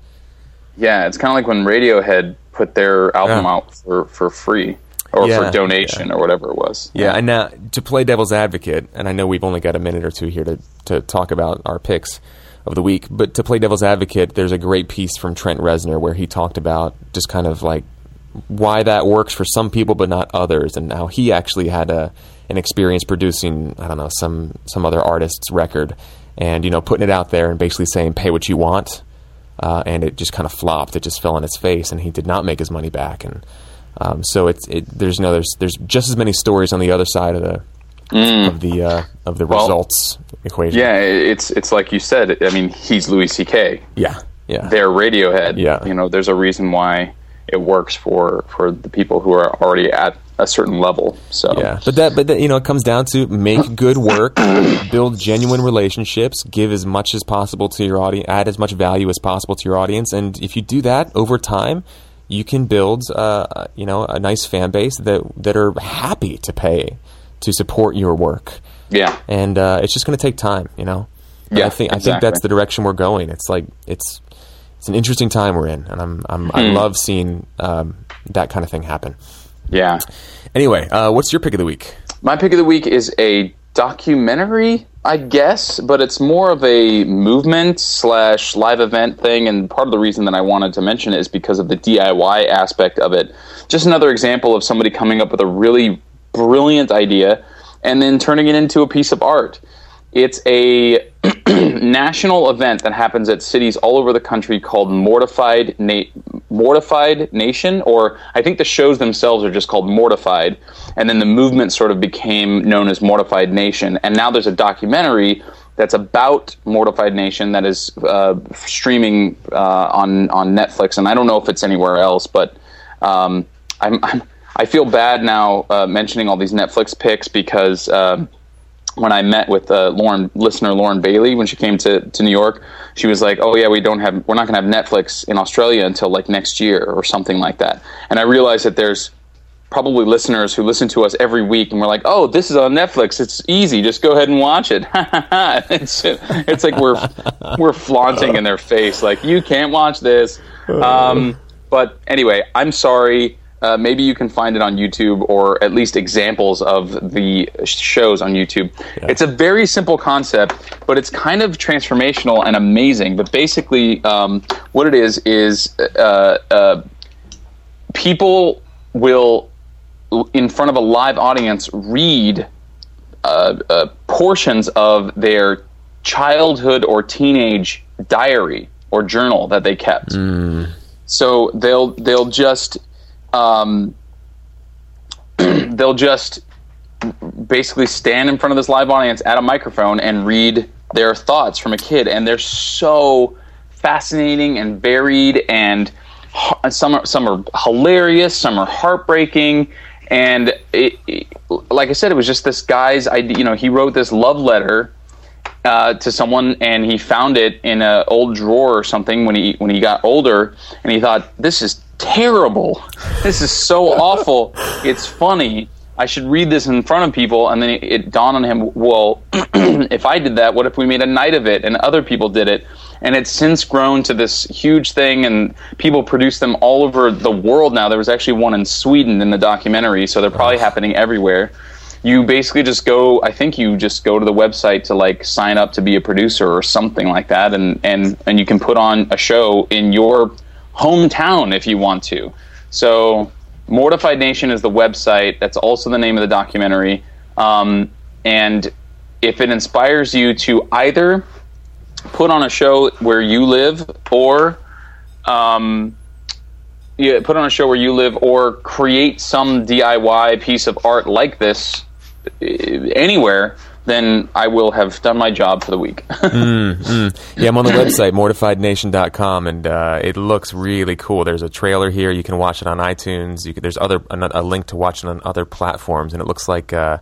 Speaker 3: Yeah, it's kind of like when Radiohead put their album
Speaker 2: Yeah.
Speaker 3: out for, for free or
Speaker 2: Yeah,
Speaker 3: for donation or whatever it was.
Speaker 2: Yeah, and now to play devil's advocate, and I know we've only got a minute or two here to, to talk about our picks of the week, but to play devil's advocate, there's a great piece from Trent Reznor where he talked about just kind of like why that works for some people but not others, and how he actually had a an experience producing I don't know some some other artist's record, and you know putting it out there and basically saying pay what you want, uh, and it just kind of flopped. It just fell on its face, and he did not make his money back. And um, so it's it, there's no there's there's just as many stories on the other side of the of the uh, of the
Speaker 3: Mm. Well,
Speaker 2: results equation.
Speaker 3: Yeah, it's it's like you said. I mean, he's Louis C.K.
Speaker 2: yeah, yeah.
Speaker 3: They're Radiohead.
Speaker 2: Yeah.
Speaker 3: you know, there's a reason why it works for for the people who are already at a certain level. So
Speaker 2: Yeah, but that, but that, you know, it comes down to make good work, build genuine relationships, give as much as possible to your audience, add as much value as possible to your audience, and if you do that over time, you can build, uh, you know, a nice fan base that that are happy to pay to support your work,
Speaker 3: yeah,
Speaker 2: and uh, it's just going to take time, you know. But
Speaker 3: Yeah,
Speaker 2: I think I think that's the direction we're going. It's like it's it's an interesting time we're in, and I'm, I'm I
Speaker 3: Hmm.
Speaker 2: love seeing um, that kind of thing happen.
Speaker 3: yeah.
Speaker 2: Anyway, uh, what's your pick of the week?
Speaker 3: My pick of the week is a documentary, I guess, but it's more of a movement slash live event thing. And part of the reason that I wanted to mention it is because of the DIY aspect of it. Just another example of somebody coming up with a really brilliant idea and then turning it into a piece of art. It's a national event that happens at cities all over the country called Mortified Na- Mortified Nation, or I think the shows themselves are just called Mortified, and then the movement sort of became known as Mortified Nation, and now there's a documentary that's about Mortified Nation that is uh, streaming uh, on on Netflix, and I don't know if it's anywhere else, but um, I'm, I'm I feel bad now uh, mentioning all these Netflix picks because. When I met with uh, Lauren listener Lauren Bailey when she came to, to New York, she was like, "Oh yeah, we don't have we're not going to have Netflix in Australia until like next year or something like that." And I realized that there's probably listeners who listen to us every week and we're like, "Oh, this is on Netflix. It's easy. Just go ahead and watch it." it's it's like we're we're flaunting in their face like, "You can't watch this." Um, but anyway, I'm sorry. Uh, maybe you can find it on YouTube or at least examples of the shows on YouTube. It's a very simple concept, but it's kind of transformational and amazing. But basically, um, what it is is uh, uh, people will, in front of a live audience, read uh, uh, portions of their childhood or teenage diary or journal that they kept. So they'll they'll just um, they'll just basically stand in front of this live audience at a microphone and read their thoughts from a kid, and they're so fascinating and varied, and some are some are hilarious, some are heartbreaking, and it, it- like I said, it was just this guy's idea. You know, he wrote this love letter uh, to someone, and he found it in an old drawer or something when he when he got older, and he thought, "This is terrible. This is so awful. It's funny. I should read this in front of people." And then it, it dawned on him, "Well, if I did that, what if we made a night of it and other people did it?" And it's since grown to this huge thing, and people produce them all over the world now. There was actually one in Sweden in the documentary, so they're probably happening everywhere you basically just go i think you just go to the website to like sign up to be a producer or something like that and and and you can put on a show in your hometown if you want to. So mortified nation is the website. That's also the name of the documentary. Um, and if it inspires you to either put on a show where you live or um, yeah, put on a show where you live or create some DIY piece of art like this anywhere, then I will have done my job for the week.
Speaker 2: Yeah, I'm on the website, mortifiednation.com, and uh, it looks really cool. There's a trailer here. You can watch it on iTunes. You can, there's other a link to watch it on other platforms, and it looks like uh,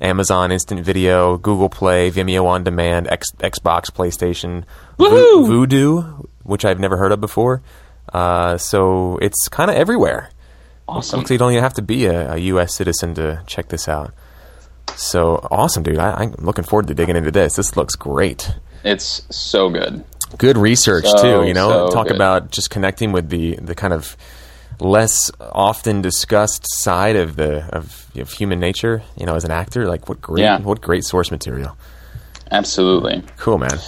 Speaker 2: Amazon Instant Video, Google Play, Vimeo On Demand, X, Xbox, PlayStation, Vo- Vudu, which I've never heard of before. Uh, so it's kind of everywhere.
Speaker 3: awesome.
Speaker 2: Looks like you don't even have to be a, a U.S. citizen to check this out. So awesome, dude! I, I'm looking forward to digging into this. This looks great.
Speaker 3: It's so good.
Speaker 2: Good research
Speaker 3: So,
Speaker 2: too. You know,
Speaker 3: so
Speaker 2: talk
Speaker 3: good.
Speaker 2: about just connecting with the the kind of less often discussed side of the of, of human nature. You know, as an actor, like what great
Speaker 3: Yeah.
Speaker 2: what great source material.
Speaker 3: Absolutely.
Speaker 2: Cool, man.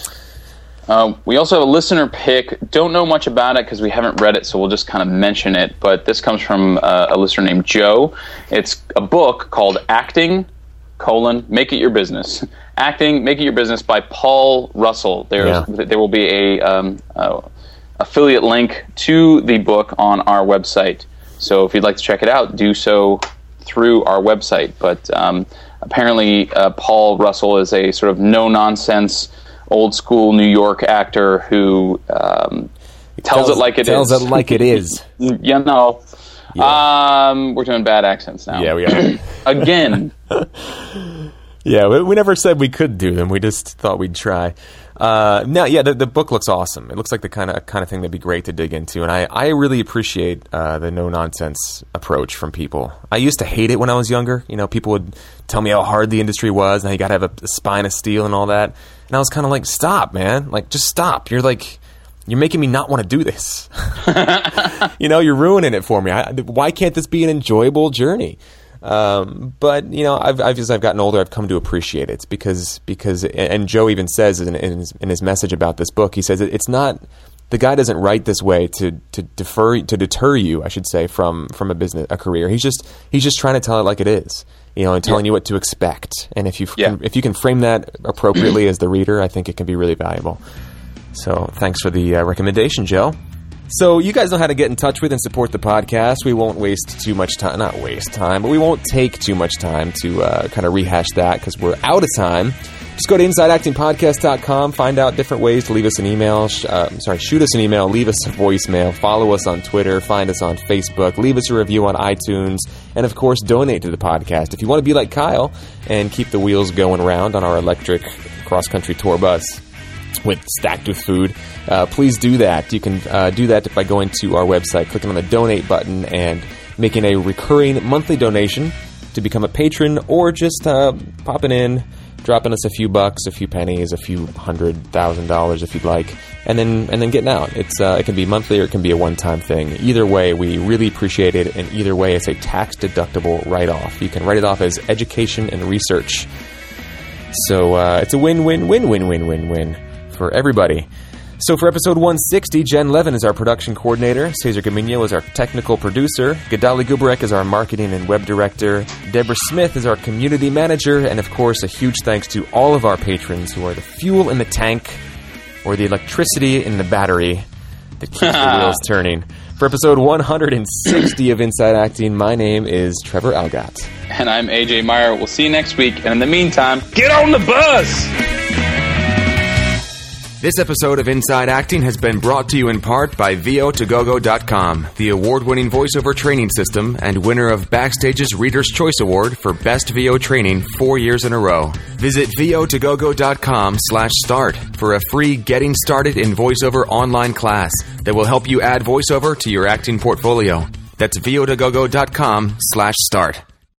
Speaker 3: Uh, we also have a listener pick. Don't know much about it because we haven't read it, so we'll just kind of mention it. But this comes from uh, a listener named Joe. It's a book called Acting: colon Make It Your Business. Acting: Make It Your Business by Paul Russell. There's
Speaker 2: Yeah.
Speaker 3: there will be a um, uh, affiliate link to the book on our website. So if you'd like to check it out, do so through our website. But um, apparently, uh, Paul Russell is a sort of no nonsense, old school New York actor who um, tells, it like it is.
Speaker 2: tells it like it is.
Speaker 3: you know. Um, we're doing bad accents now.
Speaker 2: yeah, we are.
Speaker 3: Again,
Speaker 2: Yeah, we, we never said we could do them. We just thought we'd try. Uh, no, yeah, the, the book looks awesome. It looks like the kind of kind of thing that'd be great to dig into, and I, I really appreciate uh, the no nonsense approach from people. I used to hate it when I was younger. You know, people would tell me how hard the industry was, and how you got to have a, a spine of steel and all that. And I was kind of like, stop, man! Like, just stop. You're like. You're making me not want to do this. you know, you're ruining it for me. I, why can't this be an enjoyable journey? Um, but you know, I've, I've as I've gotten older, I've come to appreciate it because because and Joe even says in, in, his, in his message about this book, he says it's not the guy doesn't write this way to to defer to deter you, I should say, from from a business a career. He's just he's just trying to tell it like it is, you know, and telling you what to expect. And if you
Speaker 3: Yeah.
Speaker 2: can, if you can frame that appropriately as the reader, I think it can be really valuable. So thanks for the uh, recommendation, Joe. So you guys know how to get in touch with and support the podcast. We won't waste too much time, not waste time, but we won't take too much time to uh, kind of rehash that because we're out of time. Just go to InsideActingPodcast.com, find out different ways to leave us an email. Uh, sorry, shoot us an email, leave us a voicemail, follow us on Twitter, find us on Facebook, leave us a review on iTunes, and of course, donate to the podcast. If you want to be like Kyle and keep the wheels going around on our electric cross country tour bus with stacked with food, uh, please do that. You can uh, do that by going to our website, clicking on the donate button, and making a recurring monthly donation to become a patron, or just uh, popping in, dropping us a few bucks, a few pennies, a few hundred thousand dollars if you'd like, and then and then getting out. It's uh, it can be monthly or it can be a one time thing. Either way, we really appreciate it, and either way, it's a tax deductible write off. You can write it off as education and research. So uh, it's a win win win win win win win for everybody. So for episode 160, Jen Levin is our production coordinator, Cesar Camino is our technical producer, Gadali Gubarek is our marketing and web director, Deborah Smith is our community manager, and of course, a huge thanks to all of our patrons who are the fuel in the tank or the electricity in the battery that keeps the wheels turning. For episode 160 of Inside Acting, my name is Trevor Algatt.
Speaker 3: And I'm AJ Meyer. We'll see you next week. And in the meantime, get on the bus!
Speaker 5: This episode of Inside Acting has been brought to you in part by VO2GoGo.com, the award winning voiceover training system and winner of Backstage's Reader's Choice Award for Best VO Training four years in a row. Visit VO2GoGo.com slash start for a free Getting Started in VoiceOver online class that will help you add voiceover to your acting portfolio. That's VO2GoGo.com slash start.